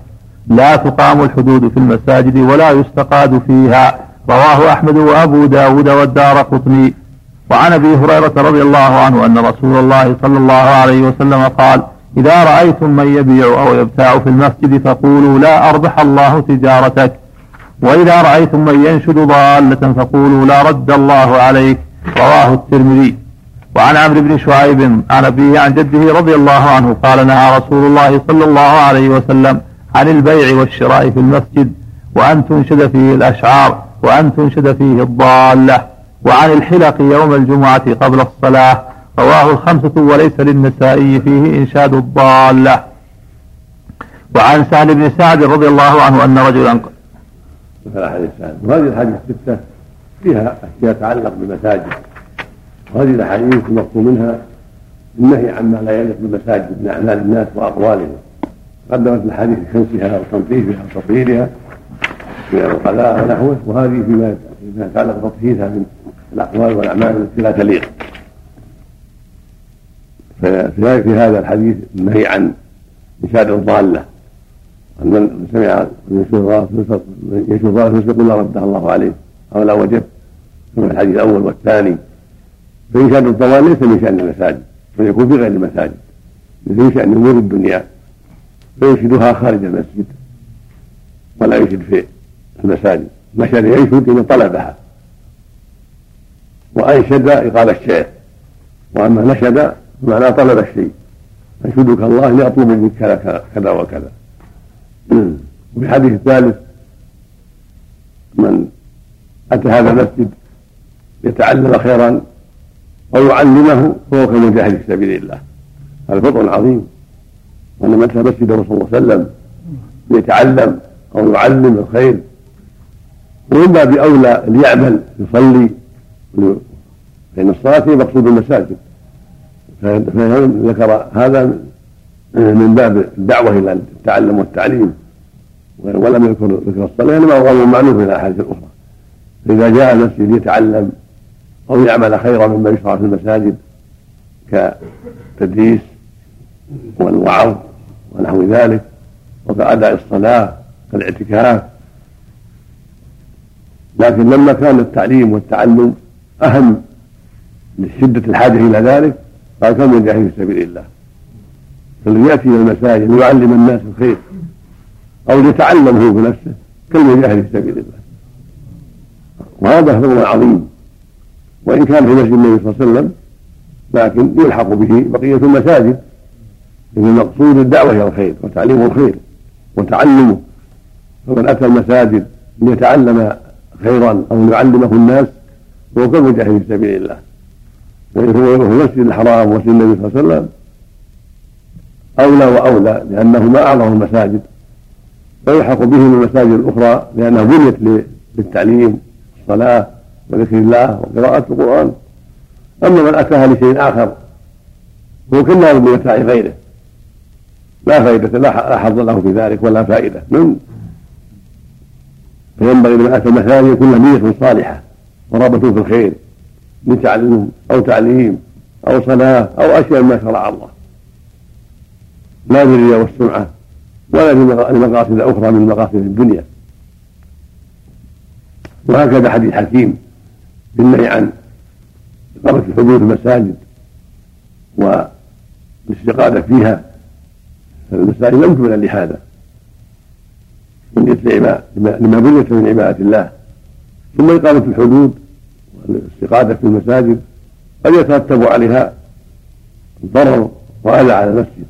A: لا تقام الحدود في المساجد ولا يستقاد فيها. رواه أحمد وأبو داود والدار قطني. وعن أبي هريرة رضي الله عنه أن رسول الله صلى الله عليه وسلم قال إذا رأيتم من يبيع أو يبتاع في المسجد فقولوا لا أربح الله تجارتك. وإذا رأيتم من ينشد ضالة فقولوا لا رد الله عليك. رواه الترمذي. وعن عمرو بن شعيب عن أبيه عن جده رضي الله عنه قال نهى رسول الله صلى الله عليه وسلم عن البيع والشراء في المسجد وأن تنشد فيه الأشعار وأن تنشد فيه الضالة وعن الحلق يوم الجمعة قبل الصلاة رواه الخمسة وليس للنسائي فيه إنشاد الضالة. وعن سهل بن سعد رضي الله عنه أن رجلا
B: مثل أحاديث سعد وهذه الأحاديث الستة فيها أشياء تتعلق بالمساجد وهذه الأحاديث المقصود منها النهي عما لا يليق بالمساجد من أعمال الناس وأقوالهم. قدمت الحديث كنسها وتنظيفها وتطهيرها من القلاء ونحوه وهذه فيما يتعلق بتطهيرها من الأقوال والأعمال التي لا تليق. في هذا الحديث النهي عن انشاد الضالة. أن من سمع ينشد ضاله يقول لا ردها الله عليه. أو لا وجب كما الحديث الأول والثاني. فانشاد الضلال ليس من شأن المساجد بل يكون في غير المساجد. من شأن أمور الدنيا. فينشدها خارج المسجد. ولا ينشد في المساجد. نشد ينشد إن طلبها. وأنشد إقام الشيء وأما نشد معناه طلب الشيء. أنشدك الله إني أطلب منك كذا كذا وكذا. وفي الحديث الثالث من أتى هذا المسجد يتعلم خيرا أو يعلمه فهو كمجاهد في سبيل الله. هذا فضل عظيم. وأن من أتى مسجد الرسول صلى الله عليه وسلم ليتعلم أو يعلم الخير ومن باب أولى ليعمل يصلي فإن الصلاة هي مقصود المساجد. فذكر هذا من باب الدعوة إلى التعلم والتعليم؟ ولم يذكر ذكر الصلاة لما هو معلوم في الأحاديث الأخرى. فإذا جاء المسجد ليتعلم أو يعمل خيرا مما يشرع في المساجد كالتدريس والوعظ ونحو ذلك وكأداء الصلاة كالاعتكاف. لكن لما كان التعليم والتعلم أهم لشدة الحاجة إلى ذلك قال كم يجاهد في سبيل الله؟ فالذي يأتي إلى المساجد ليعلم الناس الخير أو ليتعلم هو بنفسه كالمجاهد في سبيل الله؟ وهذا فضل عظيم وإن كان في مسجد النبي صلى الله عليه وسلم لكن يلحق به بقية المساجد. إن المقصود الدعوة إلى الخير وتعليم الخير وتعلمه. فمن أتى المساجد ليتعلم خيرا أو يعلمه الناس هو كالمجاهد في سبيل الله. وإن هو في المسجد الحرام ومسجد النبي صلى الله عليه وسلم أولى وأولى لأنهما أعظم المساجد. ويلحق به من المساجد الأخرى لأنها بنيت للتعليم والصلاة وذكر الله وقراءة القرآن. أما من أتاها لشيء آخر هو كالنار بمتاع غيره لا فائدة لا حظ له في ذلك ولا فائدة. من؟ فينبغي لمن أتى المساجد يكون له نية صالحة ورغبة في الخير من تعلم أو تعليم أو صلاة أو أشياء ما شرع الله. لا للرياء والسمعة ولا لمقاصد أخرى من مقاصد الدنيا. وهكذا حديث حكيم. بالنهي عن إقامة الحضور في المساجد والاستقامة فيها. فالمساجد لم تبنى لهذا. لما بنيت من عبادة الله. ثم إقامة الحدود والاستقامة في المساجد. قد يترتب عليها ضرر وأذى على المسجد.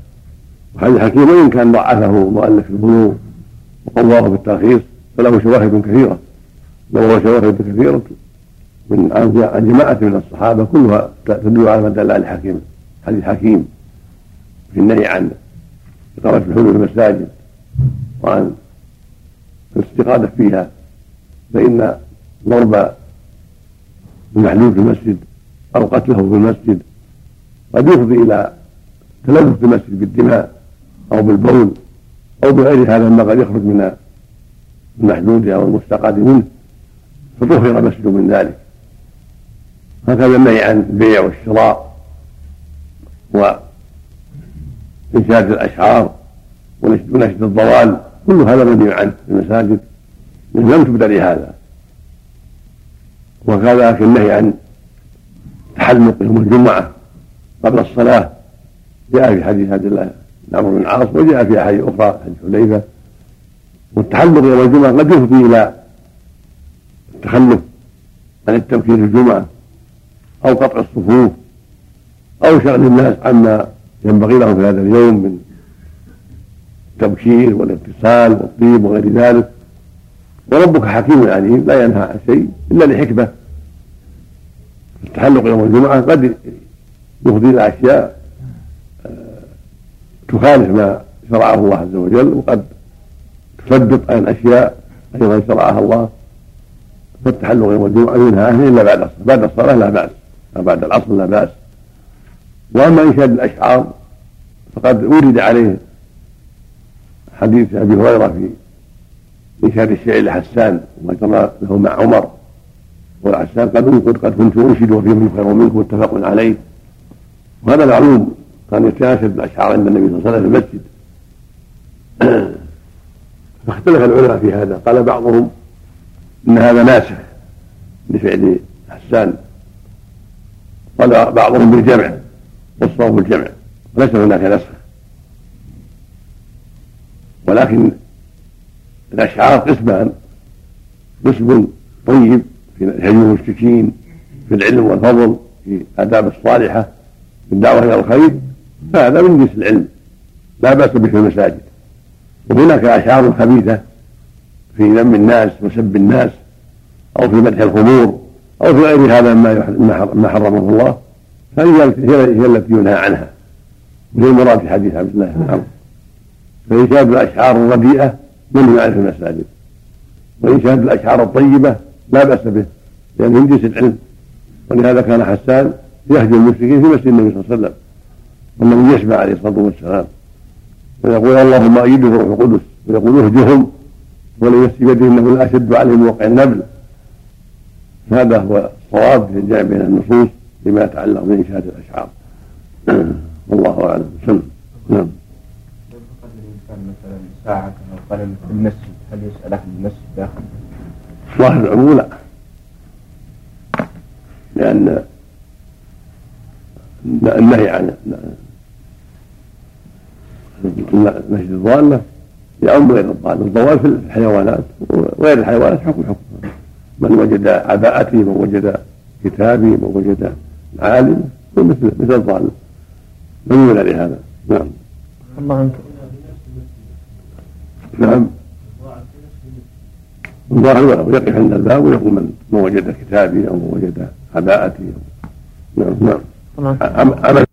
B: وحديث حكيم وإن كان ضعفه مؤلف البلوغ وقواه في الترخيص فله شواهد كثيرة. له شواهد كثيرة. من عن جماعة من الصحابة كلها تدل على ما دل عليه حكيم حديث حكيم في النهي عن إقامة الحلول في المساجد وعن الاستقامة فيها فإن ضرب المحلول في المسجد أو قتله في المسجد قد يفضي إلى تلوث المسجد بالدماء أو بالبول أو بغير هذا مما قد يخرج من المحدود أو المستقاد منه فطهر المسجد من ذلك. هكذا النهي عن البيع والشراء وإنشاد الأشعار ونشد الضوال كل هذا منهي عنه في المساجد لم تبدأ لهذا وكذلك النهي عن تحلق يوم الجمعة قبل الصلاة. جاء في حديث عبد الله بن عمرو بن العاص وجاء في أحاديث أخرى حديث حذيفة. والتحلق يوم الجمعة قد يفضي إلى التخلف عن التبكير في الجمعة. أو قطع الصفوف أو شغل الناس عما ينبغي لهم في هذا اليوم من التبكير والاتصال والطيب وغير ذلك. وربك حكيم عليم لا ينهى عن شيء إلا لحكمة. التحلق يوم الجمعة قد يفضي إلى أشياء آه، تخالف ما شرعه الله عز وجل وقد تثبط عن أشياء أيضا شرعها الله. فالتحلق يوم الجمعة منها إلا بعد الصلاة. بعد الصلاة لا بأس بعد العصر لا بأس. وأما إنشاد الأشعار فقد ورد عليه حديث أبي هريرة في إنشاد الشعر لحسان ذكر له مع عمر. والحسان قد قد كنت أنشد وفيهم خير منكم متفق عليه. وهذا معلوم كان يتناشد الأشعار عند النبي صلى الله عليه وسلم في المسجد. فاختلف العلماء في هذا. قال بعضهم إن هذا ناسخ لفعل حسان. قال بعضهم بالجمع والصواب بالجمع وليس هناك نسخ ولكن الأشعار قسمان قسم طيب في هدي المشركين في العلم والفضل في الآداب الصالحة في الدعوة إلى الخير. فهذا من جنس العلم لا بأس به في المساجد. وهناك أشعار خبيثة في ذم الناس وسب الناس أو في مدح الخمور أو في غير هذا ما حرمه الله هذه هي التي ينهى عنها. وهي المراد في حديث عبد الله بن عمرو. فإنشاد الأشعار الرديئة منهي عنه في المساجد وإنشاد الأشعار الطيبة لا بأس به لأن من جنس العلم. ولهذا كان حسان يهجو المشركين في مسجد النبي صلى الله عليه وسلم. والنبي يسمع عليه الصلاة والسلام. ويقول اللهم أيده روح القدس ويقول اهجهم وليس بيده انه لا أشد عليهم وقع النبل. هذا هو الصواب في الجمع بين النصوص لما يتعلق بانشاد الأشعار. والله أعلم. سم نعم.
E: مثلا ساعة أو قلم في المسجد هل يسأل أهل المسجد داخل؟
B: ظاهر العموم لا. لأن النهي عن نشد الضالة يعم غير الضال الضوال في الحيوانات وغير الحيوانات حكم حكم. من وجد عباءتي من وجد كتابي من وجد عالم مثل مثل الضال من لهذا؟ نعم.
E: الله عنك.
B: نعم. الظاهر ولو يقف عند الباب ويقول من من وجد كتابي أو من وجد عباءتي نعم نعم. عمل